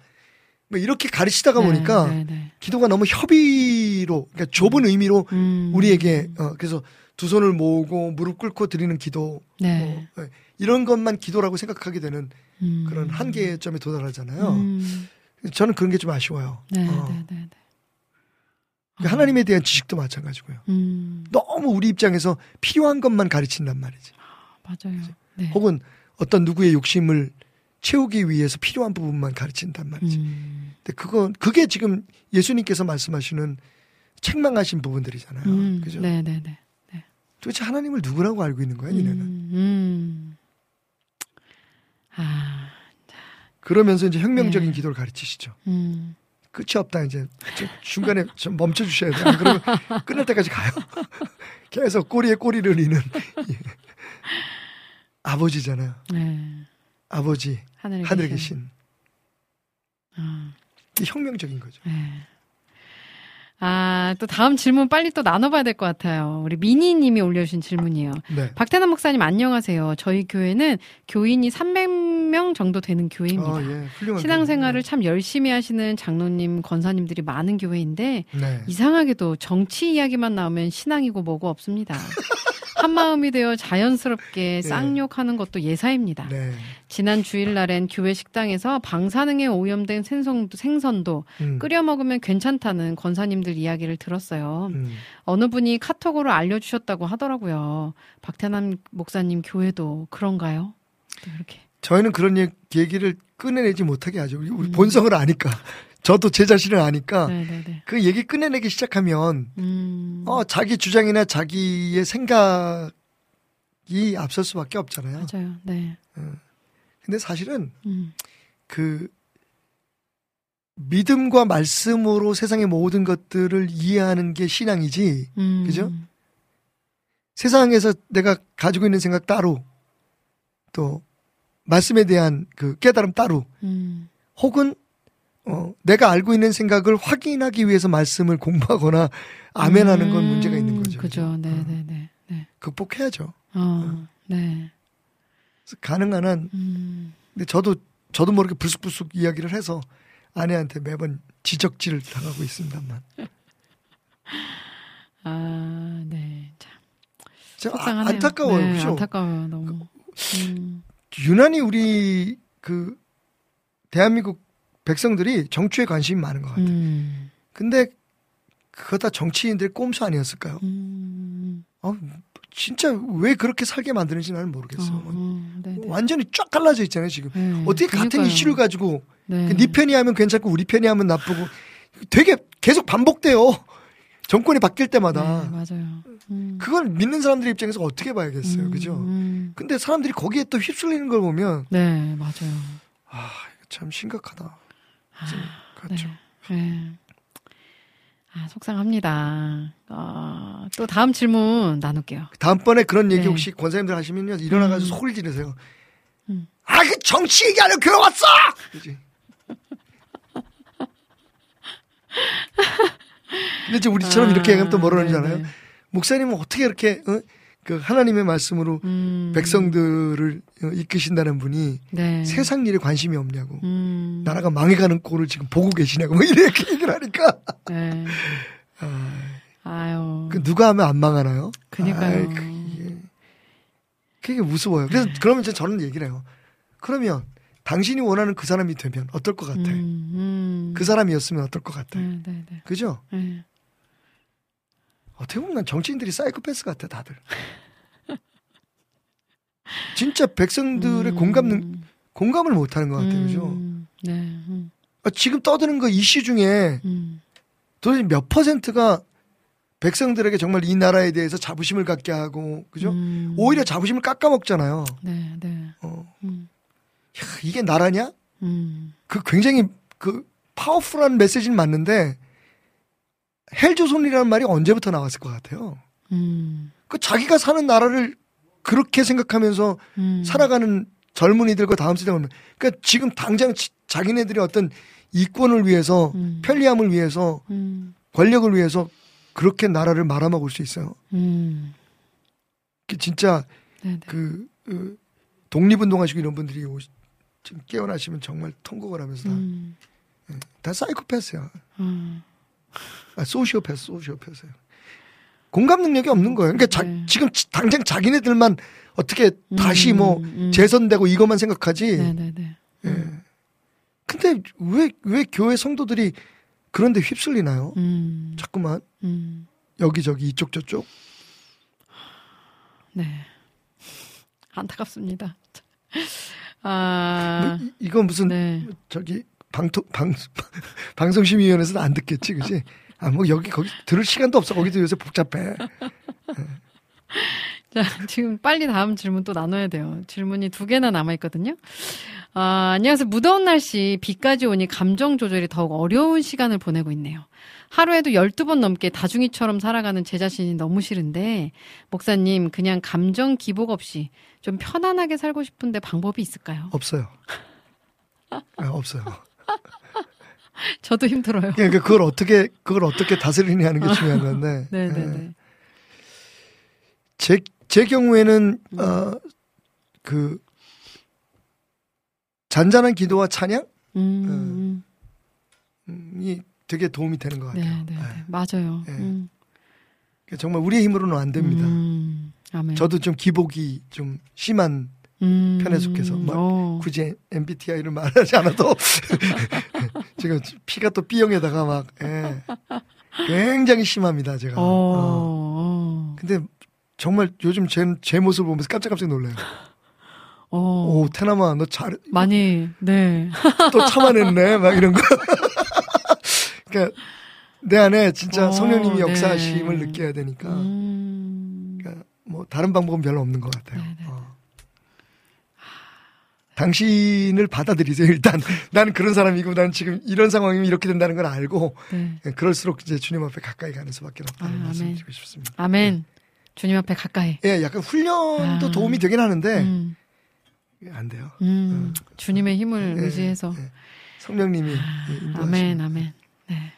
Speaker 3: 뭐 이렇게 가르치다가
Speaker 1: 네,
Speaker 3: 보니까
Speaker 1: 네, 네.
Speaker 3: 기도가 너무 협의로 그러니까 좁은 의미로
Speaker 1: 음.
Speaker 3: 우리에게 어, 그래서 두 손을 모으고 무릎 꿇고 드리는 기도
Speaker 1: 네.
Speaker 3: 뭐, 예, 이런 것만 기도라고 생각하게 되는
Speaker 1: 음.
Speaker 3: 그런 한계점에 도달하잖아요.
Speaker 1: 음.
Speaker 3: 저는 그런 게 좀 아쉬워요.
Speaker 1: 네,
Speaker 3: 어. 그러니까 하나님에 대한 지식도 마찬가지고요.
Speaker 1: 음.
Speaker 3: 너무 우리 입장에서 필요한 것만 가르친단 말이지.
Speaker 1: 맞아요. 네.
Speaker 3: 혹은 어떤 누구의 욕심을 채우기 위해서 필요한 부분만 가르친단 말이지.
Speaker 1: 음.
Speaker 3: 근데 그건 그게 지금 예수님께서 말씀하시는 책망하신 부분들이잖아요.
Speaker 1: 음.
Speaker 3: 그죠?
Speaker 1: 네, 네, 네.
Speaker 3: 도대체 하나님을 누구라고 알고 있는 거야, 니네는?
Speaker 1: 음. 음. 아.
Speaker 3: 그러면서 이제 혁명적인
Speaker 1: 네.
Speaker 3: 기도를 가르치시죠.
Speaker 1: 음.
Speaker 3: 끝이 없다 이제 좀 중간에 좀 멈춰 주셔야 돼요. 안 그러면 끝날 때까지 가요. 계속 꼬리에 꼬리를 이는 예. 아버지잖아요.
Speaker 1: 네.
Speaker 3: 아버지
Speaker 1: 하늘에,
Speaker 3: 하늘에
Speaker 1: 계신. 아.
Speaker 3: 혁명적인 거죠.
Speaker 1: 네. 아, 또 다음 질문 빨리 또 나눠봐야 될 것 같아요. 우리 미니 님이 올려주신 질문이에요.
Speaker 3: 네.
Speaker 1: 박태남 목사님 안녕하세요. 저희 교회는 교인이 300명 정도 되는 교회입니다.
Speaker 3: 아, 예.
Speaker 1: 신앙생활을 참 열심히 하시는 장로님, 권사님들이 많은 교회인데
Speaker 3: 네.
Speaker 1: 이상하게도 정치 이야기만 나오면 신앙이고 뭐고 없습니다. 한 마음이 되어 자연스럽게 쌍욕하는 것도 예사입니다.
Speaker 3: 네.
Speaker 1: 지난 주일날엔 교회 식당에서 방사능에 오염된 생선도, 생선도
Speaker 3: 음.
Speaker 1: 끓여 먹으면 괜찮다는 권사님들 이야기를 들었어요.
Speaker 3: 음.
Speaker 1: 어느 분이 카톡으로 알려주셨다고 하더라고요. 박태남 목사님 교회도 그런가요? 또 이렇게.
Speaker 3: 저희는 그런 얘- 얘기를 꺼내내지 못하게 하죠. 우리, 우리
Speaker 1: 음.
Speaker 3: 본성을 아니까. 저도 제 자신을 아니까
Speaker 1: 네네네.
Speaker 3: 그 얘기 꺼내내기 시작하면
Speaker 1: 음.
Speaker 3: 어, 자기 주장이나 자기의 생각이 앞설 수밖에 없잖아요.
Speaker 1: 맞아요. 네.
Speaker 3: 근데 사실은
Speaker 1: 음.
Speaker 3: 그 믿음과 말씀으로 세상의 모든 것들을 이해하는 게 신앙이지
Speaker 1: 음.
Speaker 3: 그죠? 세상에서 내가 가지고 있는 생각 따로 또 말씀에 대한 그 깨달음 따로
Speaker 1: 음.
Speaker 3: 혹은 어, 내가 알고 있는 생각을 확인하기 위해서 말씀을 공부하거나 아멘하는 건
Speaker 1: 음.
Speaker 3: 문제가 있는 거죠.
Speaker 1: 그죠.
Speaker 3: 어,
Speaker 1: 네네네. 네.
Speaker 3: 극복해야죠.
Speaker 1: 어. 네.
Speaker 3: 그래서 가능한 한
Speaker 1: 음.
Speaker 3: 근데 저도 저도 모르게 불쑥불쑥 이야기를 해서 아내한테 매번 지적질을 당하고 있습니다만
Speaker 1: 아, 네. 참.
Speaker 3: 참 아,
Speaker 1: 속상하네요.
Speaker 3: 안타까워요,
Speaker 1: 네,
Speaker 3: 그죠?
Speaker 1: 안타까워요, 너무. 음.
Speaker 3: 유난히 우리 그 대한민국 백성들이 정치에 관심이 많은 것 같아요.
Speaker 1: 음.
Speaker 3: 근데 그거 다 정치인들의 꼼수 아니었을까요?
Speaker 1: 음.
Speaker 3: 어, 진짜 왜 그렇게 살게 만드는지 나는 모르겠어요.
Speaker 1: 어, 어, 네, 네.
Speaker 3: 완전히 쫙 갈라져 있잖아요 지금.
Speaker 1: 네,
Speaker 3: 어떻게 같은
Speaker 1: 그러니까요.
Speaker 3: 이슈를 가지고
Speaker 1: 네.
Speaker 3: 그 네 편이 하면 괜찮고 우리 편이 하면 나쁘고 되게 계속 반복돼요. 정권이 바뀔 때마다.
Speaker 1: 네, 맞아요. 음.
Speaker 3: 그걸 믿는 사람들 입장에서 어떻게 봐야겠어요.
Speaker 1: 음,
Speaker 3: 그죠?
Speaker 1: 음.
Speaker 3: 근데 사람들이 거기에 또 휩쓸리는 걸 보면
Speaker 1: 네, 맞아요.
Speaker 3: 아, 참 심각하다.
Speaker 1: 아,
Speaker 3: 그렇죠.
Speaker 1: 네. 네. 아, 속상합니다. 어, 또 다음 질문 나눌게요.
Speaker 3: 다음번에 그런 얘기
Speaker 1: 네.
Speaker 3: 혹시 권사님들 하시면요. 일어나가지고
Speaker 1: 음.
Speaker 3: 소리 지르세요.
Speaker 1: 음.
Speaker 3: 아, 그 정치 얘기하려 교회 왔어! 그지? 근데 이제 우리처럼 이렇게 얘기하면 또 뭐라
Speaker 1: 네,
Speaker 3: 그러잖아요.
Speaker 1: 네.
Speaker 3: 목사님은 어떻게 이렇게, 어? 그 하나님의 말씀으로
Speaker 1: 음.
Speaker 3: 백성들을 어, 이끄신다는 분이
Speaker 1: 네.
Speaker 3: 세상 일에 관심이 없냐고.
Speaker 1: 음.
Speaker 3: 나라가 망해가는 꼴을 지금 보고 계시냐고. 뭐 이렇게 얘기를 하니까.
Speaker 1: 네.
Speaker 3: 아,
Speaker 1: 아유.
Speaker 3: 그 누가 하면 안 망하나요?
Speaker 1: 그니까요.
Speaker 3: 그게, 그게 무서워요. 그래서 그러면 이제 저는 얘기를 해요. 그러면 당신이 원하는 그 사람이 되면 어떨 것 같아?
Speaker 1: 음, 음.
Speaker 3: 그 사람이었으면 어떨 것 같아?
Speaker 1: 네, 네, 네.
Speaker 3: 그죠?
Speaker 1: 네.
Speaker 3: 어떻게 보면 난 정치인들이 사이코패스 같아 다들. 진짜 백성들의
Speaker 1: 음.
Speaker 3: 공감 능, 공감을 못하는 것 같아요, 그죠?
Speaker 1: 음, 네. 음,
Speaker 3: 아, 지금 떠드는 거 이슈 중에
Speaker 1: 음,
Speaker 3: 도대체 몇 퍼센트가 백성들에게 정말 이 나라에 대해서 자부심을 갖게 하고, 그죠?
Speaker 1: 음.
Speaker 3: 오히려 자부심을 깎아먹잖아요.
Speaker 1: 네, 네.
Speaker 3: 어,
Speaker 1: 음,
Speaker 3: 야, 이게 나라냐?
Speaker 1: 음,
Speaker 3: 그 굉장히 그 파워풀한 메시지는 맞는데 헬조선이라는 말이 언제부터 나왔을 것 같아요.
Speaker 1: 음,
Speaker 3: 그 자기가 사는 나라를 그렇게 생각하면서
Speaker 1: 음.
Speaker 3: 살아가는 젊은이들과 다음 세대 오면 그러니까 지금 당장 지- 자기네들이 어떤 이권을 위해서
Speaker 1: 음.
Speaker 3: 편리함을 위해서
Speaker 1: 음,
Speaker 3: 권력을 위해서 그렇게 나라를 말아먹을 수 있어요.
Speaker 1: 음.
Speaker 3: 그 진짜
Speaker 1: 네, 네.
Speaker 3: 그, 그 독립운동하시고 이런 분들이 오- 지금 깨어나시면 정말 통곡을 하면서 다,
Speaker 1: 음,
Speaker 3: 다 사이코패스야.
Speaker 1: 음.
Speaker 3: 아, 소시오패스, 소시오패스예요. 공감 능력이 없는 거예요. 그러니까 자-
Speaker 1: 네.
Speaker 3: 지금 지- 당장 자기네들만 어떻게 다시
Speaker 1: 음,
Speaker 3: 뭐
Speaker 1: 음.
Speaker 3: 재선되고 이것만 생각하지.
Speaker 1: 네, 네, 네.
Speaker 3: 예. 근데 왜, 왜 교회 성도들이 그런데 휩쓸리나요?
Speaker 1: 음,
Speaker 3: 자꾸만
Speaker 1: 음.
Speaker 3: 여기저기 이쪽 저쪽.
Speaker 1: 네. 안타깝습니다. 아,
Speaker 3: 뭐 이- 이건 무슨
Speaker 1: 네.
Speaker 3: 저기 방통 방 방송심의위원회에서는 안 듣겠지, 그지? 아 뭐 여기 거기 들을 시간도 없어. 거기도 요새 복잡해.
Speaker 1: 자, 지금 빨리 다음 질문 또 나눠야 돼요. 질문이 두 개나 남아있거든요. 아, 안녕하세요. 무더운 날씨, 비까지 오니 감정 조절이 더욱 어려운 시간을 보내고 있네요. 하루에도 12번 넘게 다중이처럼 살아가는 제 자신이 너무 싫은데, 목사님, 그냥 감정 기복 없이 좀 편안하게 살고 싶은데 방법이 있을까요?
Speaker 3: 없어요. 아, 없어요.
Speaker 1: 저도 힘들어요.
Speaker 3: 그러니까 그걸 어떻게 그걸 어떻게 다스리냐 하는 게 중요한 건데.
Speaker 1: 네네네.
Speaker 3: 예. 제, 제 경우에는
Speaker 1: 음.
Speaker 3: 어, 그 잔잔한 기도와 찬양이
Speaker 1: 음,
Speaker 3: 되게 도움이 되는 것
Speaker 1: 네,
Speaker 3: 같아요.
Speaker 1: 네,
Speaker 3: 예.
Speaker 1: 네. 맞아요.
Speaker 3: 예.
Speaker 1: 음.
Speaker 3: 그러니까 정말 우리의 힘으로는 안 됩니다.
Speaker 1: 음.
Speaker 3: 저도 좀 기복이 좀 심한
Speaker 1: 음,
Speaker 3: 편에 속해서 막
Speaker 1: 어.
Speaker 3: 굳이 MBTI를 말하지 않아도 지금 피가 또 B형에다가 막 예. 굉장히 심합니다 제가.
Speaker 1: 어,
Speaker 3: 어.
Speaker 1: 어,
Speaker 3: 근데 정말 요즘 제, 제 모습을 보면서 깜짝깜짝 놀라요.
Speaker 1: 어.
Speaker 3: 오 테나마 너잘또
Speaker 1: 많이, 네.
Speaker 3: 참아냈네 막 이런 거. 그러니까 내 안에 진짜
Speaker 1: 어,
Speaker 3: 성령님이 역사하심을
Speaker 1: 네.
Speaker 3: 느껴야 되니까
Speaker 1: 음,
Speaker 3: 그러니까 뭐 다른 방법은 별로 없는 것 같아요.
Speaker 1: 네, 네.
Speaker 3: 어. 당신을 받아들이세요. 일단 나는 그런 사람이고 나는 지금 이런 상황이면 이렇게 된다는 걸 알고
Speaker 1: 네.
Speaker 3: 예, 그럴수록 이제 주님 앞에 가까이 가는 수밖에 없다는
Speaker 1: 아,
Speaker 3: 말씀. 드리고 싶습니다.
Speaker 1: 아멘. 주님 앞에 가까이.
Speaker 3: 예, 약간 훈련도
Speaker 1: 아.
Speaker 3: 도움이 되긴 하는데
Speaker 1: 음,
Speaker 3: 안 돼요.
Speaker 1: 음, 주님의 힘을
Speaker 3: 예,
Speaker 1: 의지해서.
Speaker 3: 예. 성령님이 예, 인도하시면
Speaker 1: 아멘, 아멘. 네.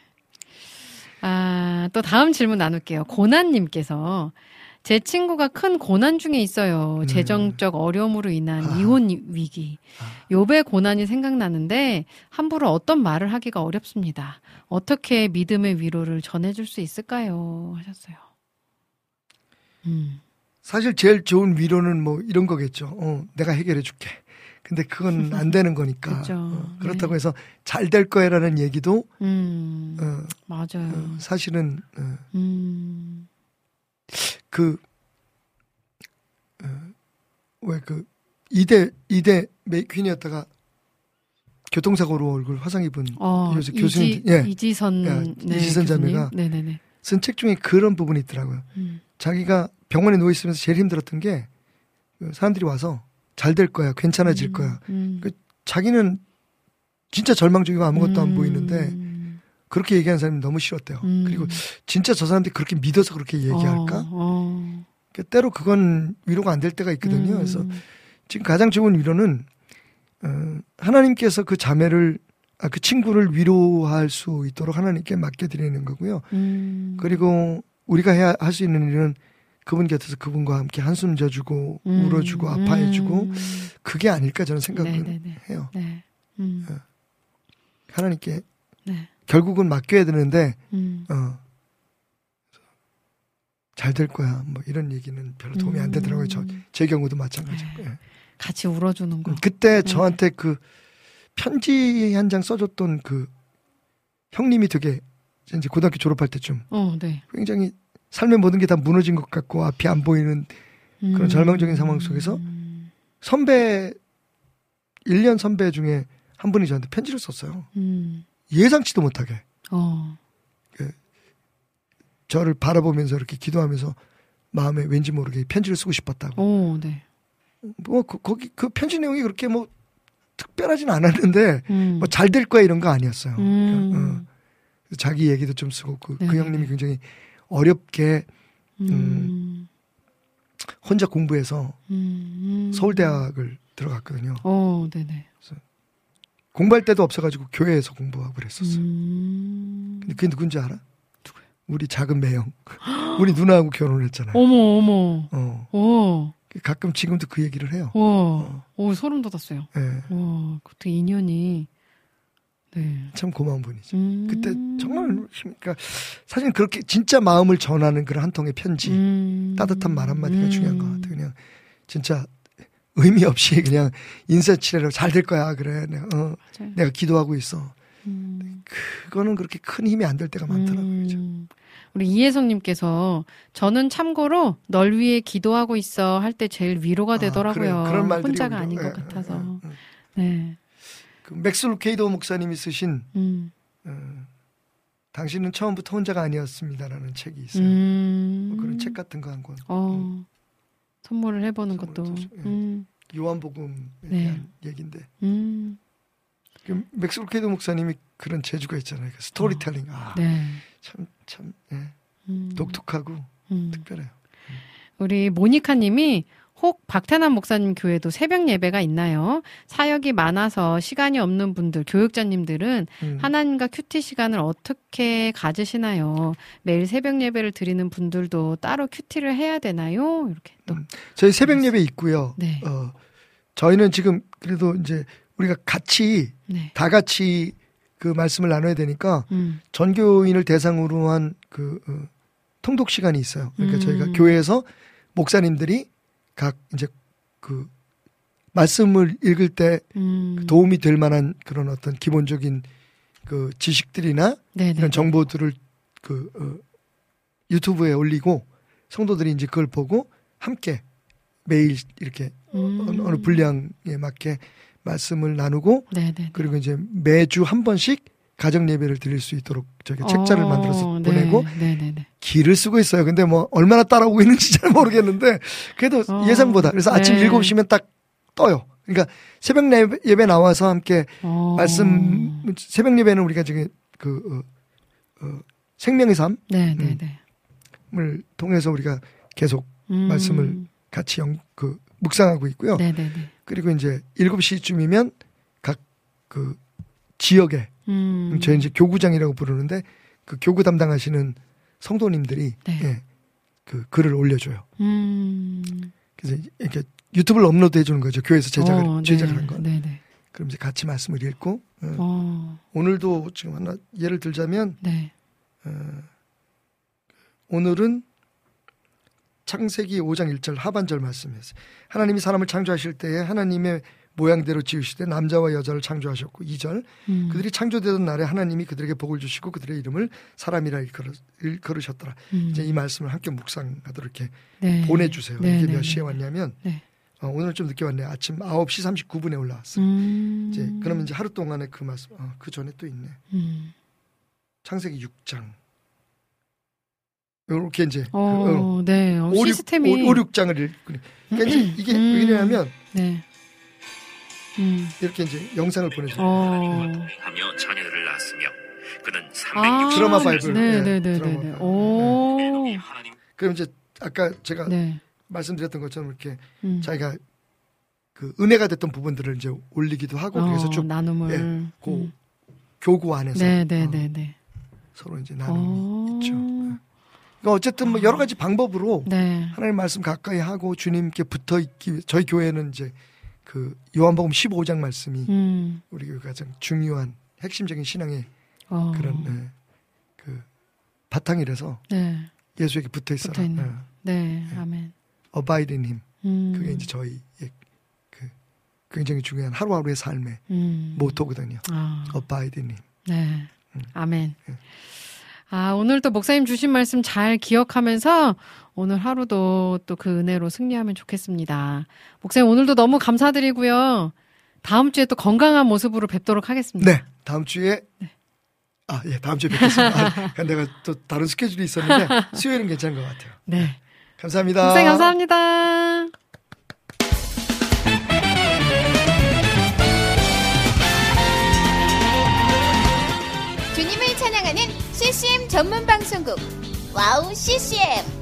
Speaker 1: 아, 또 다음 질문 나눌게요. 고난님께서 제 친구가 큰 고난 중에 있어요. 재정적 어려움으로 인한
Speaker 3: 음. 아.
Speaker 1: 이혼 위기. 욥의 고난이 생각나는데 함부로 어떤 말을 하기가 어렵습니다. 어떻게 믿음의 위로를 전해줄 수 있을까요? 하셨어요. 음,
Speaker 3: 사실 제일 좋은 위로는 뭐 이런 거겠죠. 어, 내가 해결해 줄게. 근데 그건 안 되는 거니까.
Speaker 1: 그죠.
Speaker 3: 어, 그렇다고
Speaker 1: 네.
Speaker 3: 해서 잘 될 거야라는 얘기도
Speaker 1: 음,
Speaker 3: 어,
Speaker 1: 맞아요.
Speaker 3: 어, 사실은 어,
Speaker 1: 음,
Speaker 3: 그, 어, 왜 그, 이대, 이대 맥퀸이었다가 교통사고로 얼굴 화상 입은
Speaker 1: 어, 이지,
Speaker 3: 교수님, 예.
Speaker 1: 이지선,
Speaker 3: 예,
Speaker 1: 네,
Speaker 3: 이지선. 자매가. 쓴 책 중에 그런 부분이 있더라고요.
Speaker 1: 음,
Speaker 3: 자기가 병원에 누워 있으면서 제일 힘들었던 게그 사람들이 와서 잘 될 거야, 괜찮아질
Speaker 1: 음,
Speaker 3: 거야.
Speaker 1: 음.
Speaker 3: 그 자기는 진짜 절망적이고 아무것도 안
Speaker 1: 음,
Speaker 3: 보이는데 그렇게 얘기하는 사람이 너무 싫었대요.
Speaker 1: 음.
Speaker 3: 그리고 진짜 저 사람들이 그렇게 믿어서 그렇게 얘기할까?
Speaker 1: 어, 어.
Speaker 3: 그 때로 그건 위로가 안 될 때가 있거든요.
Speaker 1: 음.
Speaker 3: 그래서 지금 가장 좋은 위로는 어, 하나님께서 그 자매를 아, 그 친구를 위로할 수 있도록 하나님께 맡겨드리는 거고요.
Speaker 1: 음.
Speaker 3: 그리고 우리가 해야 할 수 있는 일은 그분 곁에서 그분과 함께 한숨 져주고
Speaker 1: 음.
Speaker 3: 울어주고 아파해주고
Speaker 1: 음.
Speaker 3: 그게 아닐까 저는 생각을
Speaker 1: 네네네.
Speaker 3: 해요.
Speaker 1: 네. 음.
Speaker 3: 하나님께
Speaker 1: 네.
Speaker 3: 결국은 맡겨야 되는데
Speaker 1: 음.
Speaker 3: 어, 잘 될 거야. 뭐 이런 얘기는 별로 도움이 안 되더라고요. 저,
Speaker 1: 음.
Speaker 3: 제 경우도 마찬가지고. 예.
Speaker 1: 같이 울어주는 거.
Speaker 3: 그때 저한테 그 편지 한 장 써줬던 그 형님이 되게 이제 고등학교 졸업할 때쯤
Speaker 1: 어, 네.
Speaker 3: 굉장히 삶의 모든 게 다 무너진 것 같고 앞이 안 보이는 그런
Speaker 1: 음.
Speaker 3: 절망적인 상황 속에서 선배 1년 선배 중에 한 분이 저한테 편지를 썼어요.
Speaker 1: 음.
Speaker 3: 예상치도 못하게
Speaker 1: 어.
Speaker 3: 저를 바라보면서 이렇게 기도하면서 마음에 왠지 모르게 편지를 쓰고 싶었다고.
Speaker 1: 오, 네.
Speaker 3: 뭐 그, 거기 그 편지 내용이 그렇게 뭐 특별하진 않았는데
Speaker 1: 음.
Speaker 3: 뭐잘 될 거야 이런 거 아니었어요.
Speaker 1: 음.
Speaker 3: 그러니까, 어, 자기 얘기도 좀 쓰고 그, 그
Speaker 1: 네네네.
Speaker 3: 형님이 굉장히 어렵게
Speaker 1: 음.
Speaker 3: 혼자 공부해서
Speaker 1: 음.
Speaker 3: 서울대학을 들어갔거든요.
Speaker 1: 어, 네네.
Speaker 3: 공부할 데도 없어가지고 교회에서 공부하고 그랬었어요.
Speaker 1: 음.
Speaker 3: 근데 그게 누군지 알아? 우리 작은 매형. 우리 누나하고 결혼했잖아요.
Speaker 1: 어머, 어머.
Speaker 3: 어.
Speaker 1: 오,
Speaker 3: 가끔 지금도 그 얘기를 해요.
Speaker 1: 와, 오, 소름 돋았어요.
Speaker 3: 예.
Speaker 1: 와, 그때 인연이, 네.
Speaker 3: 참 고마운 분이죠.
Speaker 1: 음.
Speaker 3: 그때 정말 힘- 그러니까 사실 그렇게 진짜 마음을 전하는 그런 한 통의 편지,
Speaker 1: 음.
Speaker 3: 따뜻한 말 한마디가
Speaker 1: 음.
Speaker 3: 중요한 것 같아요. 그냥 진짜 의미 없이 그냥 인사치레로 잘 될 거야 그래. 내가, 어,
Speaker 1: 맞아요.
Speaker 3: 내가 기도하고 있어.
Speaker 1: 음.
Speaker 3: 그거는 그렇게 큰 힘이 안 될 때가 많더라고요.
Speaker 1: 음. 우리 이혜성님께서 저는 참고로 널 위해 기도하고 있어 할 때 제일 위로가
Speaker 3: 아,
Speaker 1: 되더라고요.
Speaker 3: 그래요. 그런 말들이
Speaker 1: 혼자가 아닌 것
Speaker 3: 예,
Speaker 1: 같아서.
Speaker 3: 예, 예.
Speaker 1: 네.
Speaker 3: 그 맥스 루 케이도 목사님이 쓰신
Speaker 1: 음.
Speaker 3: 어, 당신은 처음부터 혼자가 아니었습니다라는 책이 있어요.
Speaker 1: 음.
Speaker 3: 뭐 그런 책 같은 거 한 권.
Speaker 1: 어. 선물을 해보는
Speaker 3: 선물을
Speaker 1: 것도.
Speaker 3: 예.
Speaker 1: 음.
Speaker 3: 요한복음에
Speaker 1: 네.
Speaker 3: 대한 얘기인데
Speaker 1: 음.
Speaker 3: 그 맥스 루케이도 목사님이 그런 재주가 있잖아요. 그 스토리텔링. 아,
Speaker 1: 네.
Speaker 3: 참, 참, 예.
Speaker 1: 음.
Speaker 3: 독특하고
Speaker 1: 음.
Speaker 3: 특별해요.
Speaker 1: 우리 모니카님이 혹 박태남 목사님 교회도 새벽 예배가 있나요? 사역이 많아서 시간이 없는 분들, 교육자님들은
Speaker 3: 음.
Speaker 1: 하나님과 큐티 시간을 어떻게 가지시나요? 매일 새벽 예배를 드리는 분들도 따로 큐티를 해야 되나요? 이렇게 또.
Speaker 3: 음. 저희 새벽 예배 있고요.
Speaker 1: 네.
Speaker 3: 어, 저희는 지금 그래도 이제 우리가 같이
Speaker 1: 네.
Speaker 3: 다 같이 그 말씀을 나눠야 되니까
Speaker 1: 음.
Speaker 3: 전교인을 대상으로 한그 통독 시간이 있어요. 그러니까
Speaker 1: 음.
Speaker 3: 저희가 교회에서 목사님들이 각 이제 그 말씀을 읽을 때
Speaker 1: 음.
Speaker 3: 도움이 될 만한 그런 어떤 기본적인 그 지식들이나
Speaker 1: 네네.
Speaker 3: 이런 정보들을 그 어, 유튜브에 올리고 성도들이 이제 그걸 보고 함께 매일 이렇게
Speaker 1: 음.
Speaker 3: 어느, 분량에 맞게 말씀을 나누고
Speaker 1: 네네.
Speaker 3: 그리고 이제 매주 한 번씩 가정 예배를 드릴 수 있도록 저희가 책자를
Speaker 1: 어,
Speaker 3: 만들어서
Speaker 1: 네.
Speaker 3: 보내고
Speaker 1: 네네네.
Speaker 3: 길을 쓰고 있어요. 근데 뭐 얼마나 따라오고 있는지 잘 모르겠는데 그래도
Speaker 1: 어,
Speaker 3: 예상보다 그래서 아침
Speaker 1: 네.
Speaker 3: 7시면 딱 떠요. 그러니까 새벽 예배- 나와서 함께
Speaker 1: 어.
Speaker 3: 말씀 새벽 예배는 우리가 지금 그 어, 어, 생명의 삶을
Speaker 1: 네네네.
Speaker 3: 통해서 우리가 계속
Speaker 1: 음.
Speaker 3: 말씀을 같이 영, 그 묵상하고 있고요.
Speaker 1: 네네네.
Speaker 3: 그리고 이제 7시쯤이면 각그 지역에
Speaker 1: 음.
Speaker 3: 저희 이제 교구장이라고 부르는데 그 교구 담당하시는 성도님들이
Speaker 1: 네.
Speaker 3: 예, 그 글을 올려줘요.
Speaker 1: 음.
Speaker 3: 그래서 이렇게 유튜브를 업로드해 주는 거죠. 교회에서 제작을
Speaker 1: 어,
Speaker 3: 제작을
Speaker 1: 네.
Speaker 3: 한 거.
Speaker 1: 네네.
Speaker 3: 그럼 이제 같이 말씀을 읽고 어,
Speaker 1: 어.
Speaker 3: 오늘도 지금 하나 예를 들자면
Speaker 1: 네.
Speaker 3: 오늘은 창세기 5장 1절 하반절 말씀이었어요. 하나님이 사람을 창조하실 때에 하나님의 모양대로 지으시되 남자와 여자를 창조하셨고 2절
Speaker 1: 음.
Speaker 3: 그들이 창조되던 날에 하나님이 그들에게 복을 주시고 그들의 이름을 사람이라 일컬으, 일컬으셨더라.
Speaker 1: 음.
Speaker 3: 이제 이 말씀을 함께 묵상하도록 이렇게
Speaker 1: 네.
Speaker 3: 보내주세요.
Speaker 1: 네,
Speaker 3: 이게
Speaker 1: 네,
Speaker 3: 몇 시에
Speaker 1: 네.
Speaker 3: 왔냐면
Speaker 1: 네.
Speaker 3: 어, 오늘 좀 늦게 왔네요. 아침 9시 39분에 올라왔어요.
Speaker 1: 음.
Speaker 3: 이제 그러면 이제 하루 동안에 그 말씀 어, 그 전에 또 있네.
Speaker 1: 음.
Speaker 3: 창세기 6장 이렇게 이제 그,
Speaker 1: 어, 네. 어,
Speaker 3: 5, 6,
Speaker 1: 시스템이
Speaker 3: 5, 6 장을 읽고 그러니까 이제 이게
Speaker 1: 음.
Speaker 3: 왜냐하면
Speaker 1: 네. 음.
Speaker 3: 이렇게 이제 영상을 보내줘요.
Speaker 1: 어.
Speaker 5: 하며 자녀를 낳았으며 그는
Speaker 1: 아,
Speaker 5: 360
Speaker 3: 드라마 바이블.
Speaker 1: 네,
Speaker 3: 예,
Speaker 1: 네, 네, 네, 네. 오.
Speaker 5: 하나님
Speaker 3: 그럼 이제 아까 제가
Speaker 1: 네.
Speaker 3: 말씀드렸던 것처럼 이렇게
Speaker 1: 음.
Speaker 3: 자기가 그 은혜가 됐던 부분들을 이제 올리기도 하고 그래서
Speaker 1: 어,
Speaker 3: 좀
Speaker 1: 나눔을.
Speaker 3: 예, 그
Speaker 1: 음.
Speaker 3: 교구 안에서
Speaker 1: 네, 네,
Speaker 3: 어,
Speaker 1: 네.
Speaker 3: 서로 이제 나눔이
Speaker 1: 어.
Speaker 3: 있죠. 그러니까 어쨌든 뭐 여러 가지 방법으로
Speaker 1: 네.
Speaker 3: 하나님 말씀 가까이 하고 주님께 붙어 있기 저희 교회는 이제 그 요한복음 15장 말씀이
Speaker 1: 음.
Speaker 3: 우리 교회 가장 중요한 핵심적인 신앙의
Speaker 1: 어.
Speaker 3: 그런 네, 그 바탕이라서
Speaker 1: 네.
Speaker 3: 예수에게 붙어 있어라.
Speaker 1: 붙어 있는.
Speaker 3: 네.
Speaker 1: 네. 아멘.
Speaker 3: Abide in Him.
Speaker 1: 음.
Speaker 3: 그게 이제 저희의 그 굉장히 중요한 하루하루의 삶의
Speaker 1: 음.
Speaker 3: 모토거든요.
Speaker 1: 아,
Speaker 3: Abide in Him.
Speaker 1: 네.
Speaker 3: 음.
Speaker 1: 아멘.
Speaker 3: 네.
Speaker 1: 아, 오늘도 목사님 주신 말씀 잘 기억하면서 오늘 하루도 또 그 은혜로 승리하면 좋겠습니다. 목사님 오늘도 너무 감사드리고요. 다음 주에 또 건강한 모습으로 뵙도록 하겠습니다.
Speaker 3: 네, 다음 주에 아, 예, 다음 주에 뵙겠습니다. 아, 내가 또 다른 스케줄이 있었는데 수요일은 괜찮은 것 같아요.
Speaker 1: 네.
Speaker 3: 감사합니다.
Speaker 1: 목사님 감사합니다.
Speaker 6: 주님을 찬양하는 CCM 전문 방송국 와우 CCM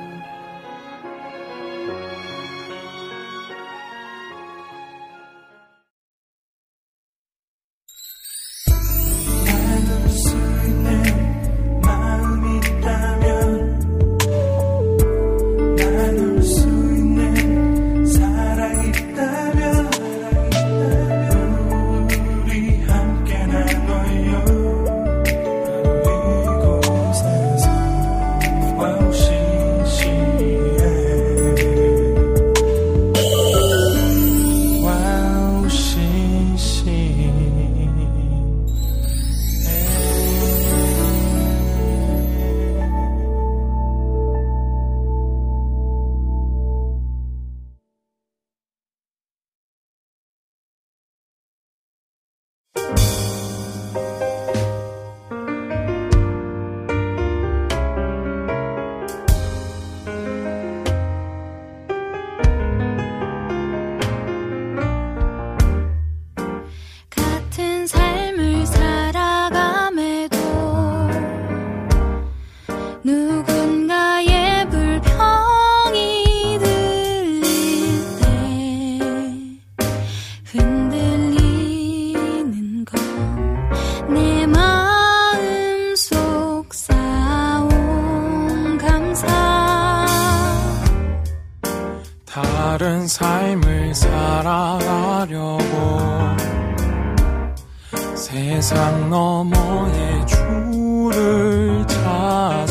Speaker 7: 세상 너머의 주를 찾을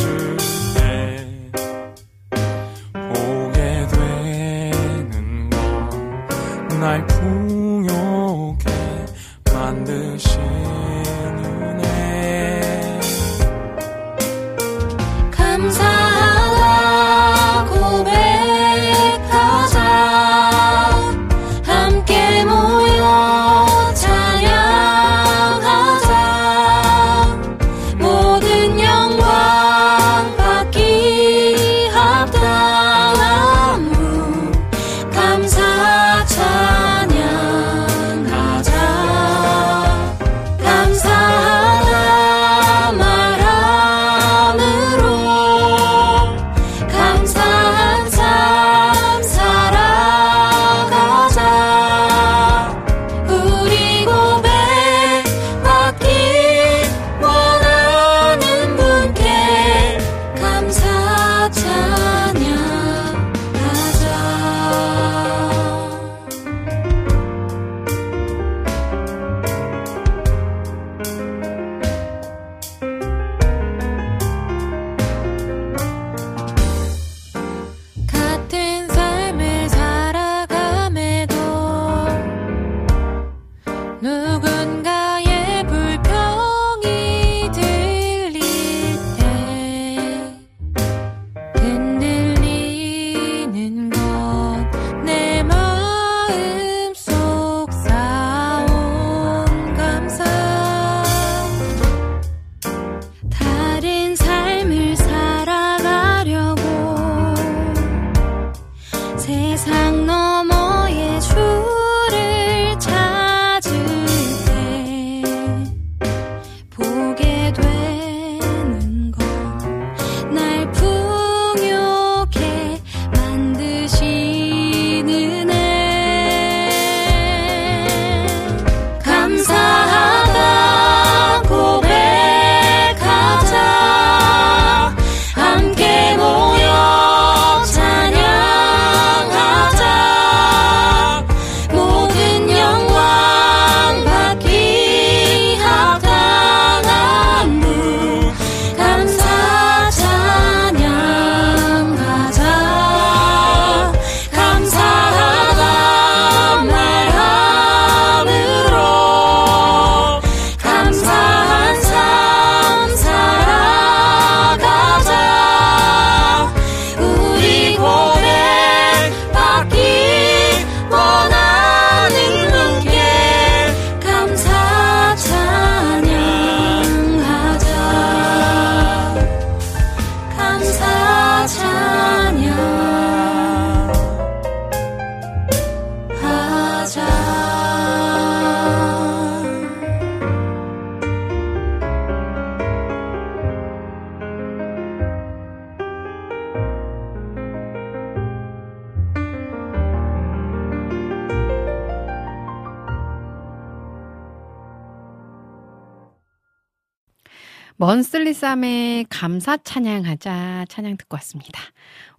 Speaker 8: 감사 찬양하자 찬양
Speaker 1: 듣고 왔습니다.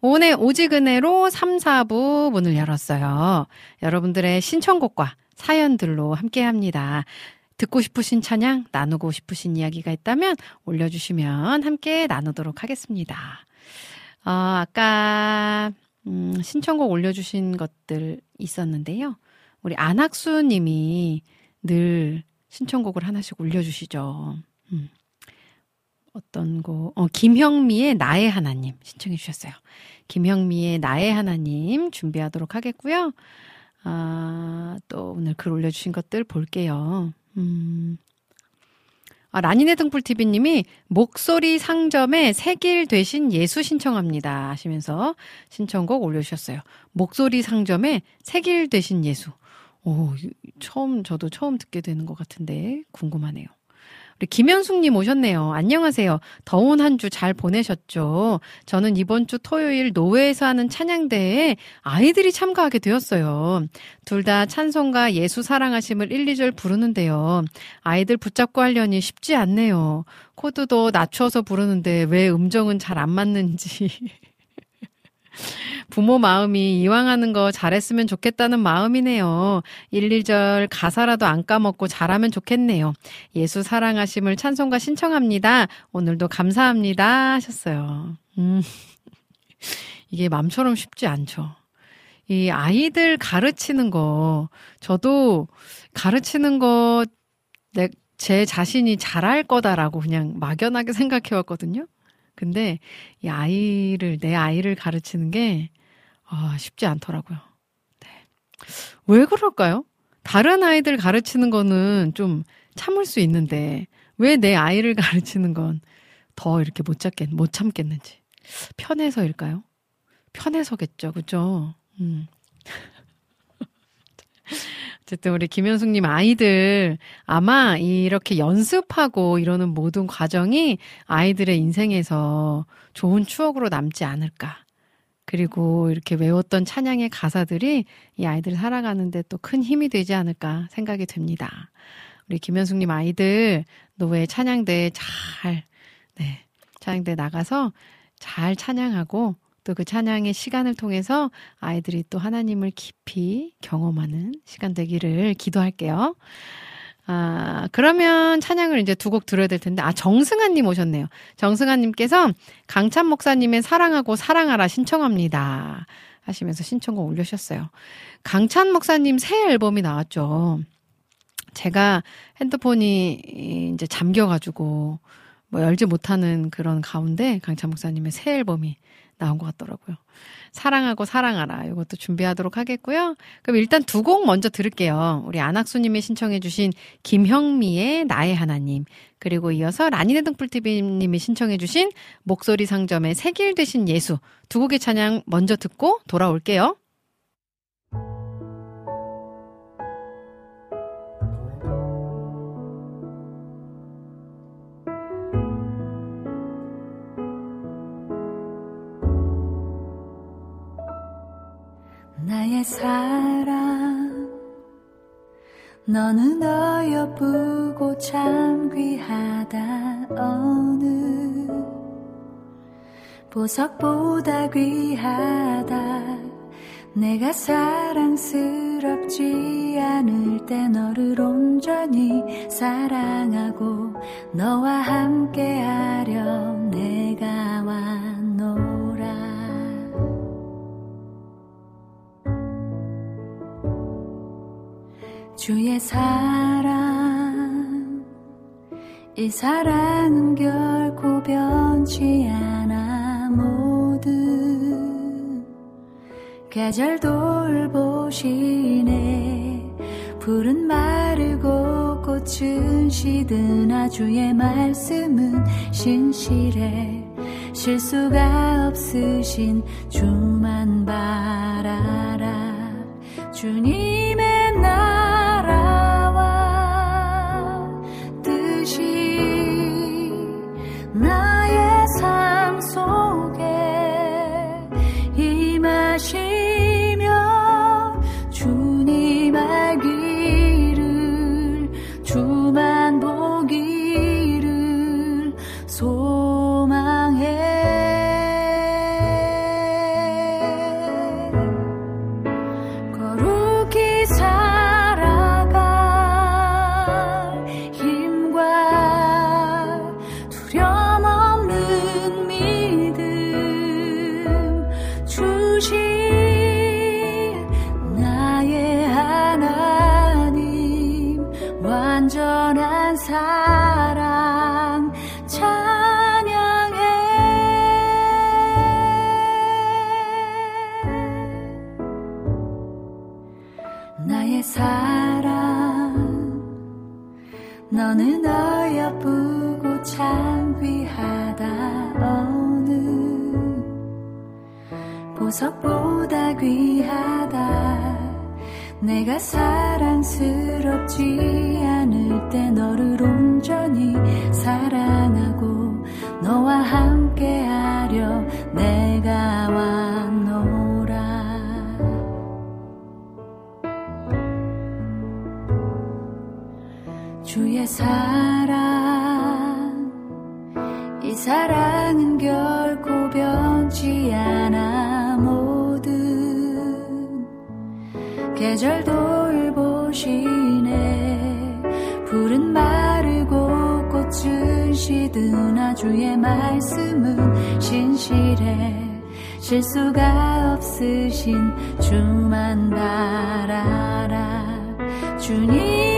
Speaker 1: 오늘 오지근해로 3, 4부 문을 열었어요. 여러분들의 신청곡과 사연들로 함께 합니다. 듣고 싶으신 찬양, 나누고 싶으신 이야기가 있다면 올려주시면 함께 나누도록 하겠습니다. 어, 아까, 음, 신청곡 올려주신 것들 있었는데요. 우리 안학수 님이 늘 신청곡을 하나씩 올려주시죠. 음. 어떤 곡, 어, 김형미의 나의 하나님 신청해 주셨어요. 김형미의 나의 하나님 준비하도록 하겠고요. 아, 또 오늘 글 올려주신 것들 볼게요. 음. 아, 라니네 등불TV님이 목소리 상점에 새길 되신 예수 신청합니다 하시면서 신청곡 올려주셨어요. 목소리 상점에 새길 되신 예수. 오, 처음, 저도 처음 듣게 되는 것 같은데 궁금하네요. 김현숙님 오셨네요. 안녕하세요. 더운 한 주 잘 보내셨죠? 저는 이번 주 토요일 노회에서 하는 찬양대회에 아이들이 참가하게 되었어요. 둘 다 찬송가 예수 사랑하심을 1, 2절 부르는데요. 아이들 붙잡고 하려니 쉽지 않네요. 코드도 낮춰서 부르는데 왜 음정은 잘 안 맞는지. 부모 마음이 이왕 하는 거 잘했으면 좋겠다는 마음이네요. 1, 2절 가사라도 안 까먹고 잘하면 좋겠네요. 예수 사랑하심을 찬송가 신청합니다. 오늘도 감사합니다. 하셨어요. 음. 이게 맘처럼 쉽지 않죠. 이 아이들 가르치는 거, 저도 가르치는 거, 내, 제 자신이 잘할 거다라고 그냥 막연하게 생각해 왔거든요. 근데 이 아이를, 내 아이를 가르치는 게, 아, 쉽지 않더라고요. 네. 왜 그럴까요? 다른 아이들 가르치는 거는 좀 참을 수 있는데, 왜 내 아이를 가르치는 건 더 이렇게 못 참겠, 못 참겠는지. 편해서일까요? 편해서겠죠. 그죠? 음. 어쨌든 우리 김현숙님 아이들 아마 이렇게 연습하고 이러는 모든 과정이 아이들의 인생에서 좋은 추억으로 남지 않을까. 그리고 이렇게 외웠던 찬양의 가사들이 이 아이들 살아가는데 또 큰 힘이 되지 않을까 생각이 됩니다. 우리 김현숙님 아이들 노예 찬양대에 잘, 네, 찬양대 나가서 잘 찬양하고 또 그 찬양의 시간을 통해서 아이들이 또 하나님을 깊이 경험하는 시간 되기를 기도할게요. 아, 그러면 찬양을 이제 두 곡 들어야 될 텐데, 아, 정승환님 오셨네요. 정승환님께서 강찬 목사님의 사랑하고 사랑하라 신청합니다. 하시면서 신청곡 올려주셨어요. 강찬 목사님 새 앨범이 나왔죠. 제가 핸드폰이 이제 잠겨가지고, 뭐 열지 못하는 그런 가운데 강찬 목사님의 새 앨범이 나온 것 같더라고요. 사랑하고 사랑하라. 이것도 준비하도록 하겠고요. 그럼 일단 두 곡 먼저 들을게요. 우리 안학수님이 신청해주신 김형미의 나의 하나님. 그리고 이어서 라니네 등불TV님이 신청해주신 목소리 상점의 새길 되신 예수. 두 곡의 찬양 먼저 듣고 돌아올게요.
Speaker 9: 나의 사랑. 너는 어여쁘고 참 귀하다 어느. 보석보다 귀하다. 내가 사랑스럽지 않을 때 너를 온전히 사랑하고 너와 함께하려 내가 왔노 주의 사랑. 이 사랑은 결코 변치 않아. 모든 계절 돌보시네. 푸른 마르고 꽃은 시드나 주의 말씀은 신실해. 실수가 없으신 주만 바라라. 주님의 나 보석보다 귀하다. 내가 사랑스럽지 않을 때 너를 온전히 사랑하고 너와 함께하려 내가 왔노라. 주의 사랑 이 사랑은 결 잘 돌보시네. 푸른 마르고 꽃은 시든 아주의 말씀은 신실해. 실수가 없으신 주만 바라라. 주님.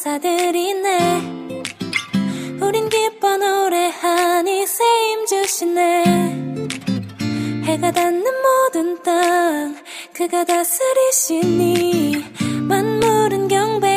Speaker 10: 가사들이네. 우린 기뻐 노래하니 세임 주시네. 해가 닿는 모든 땅 그가 다스리시니 만물은 경배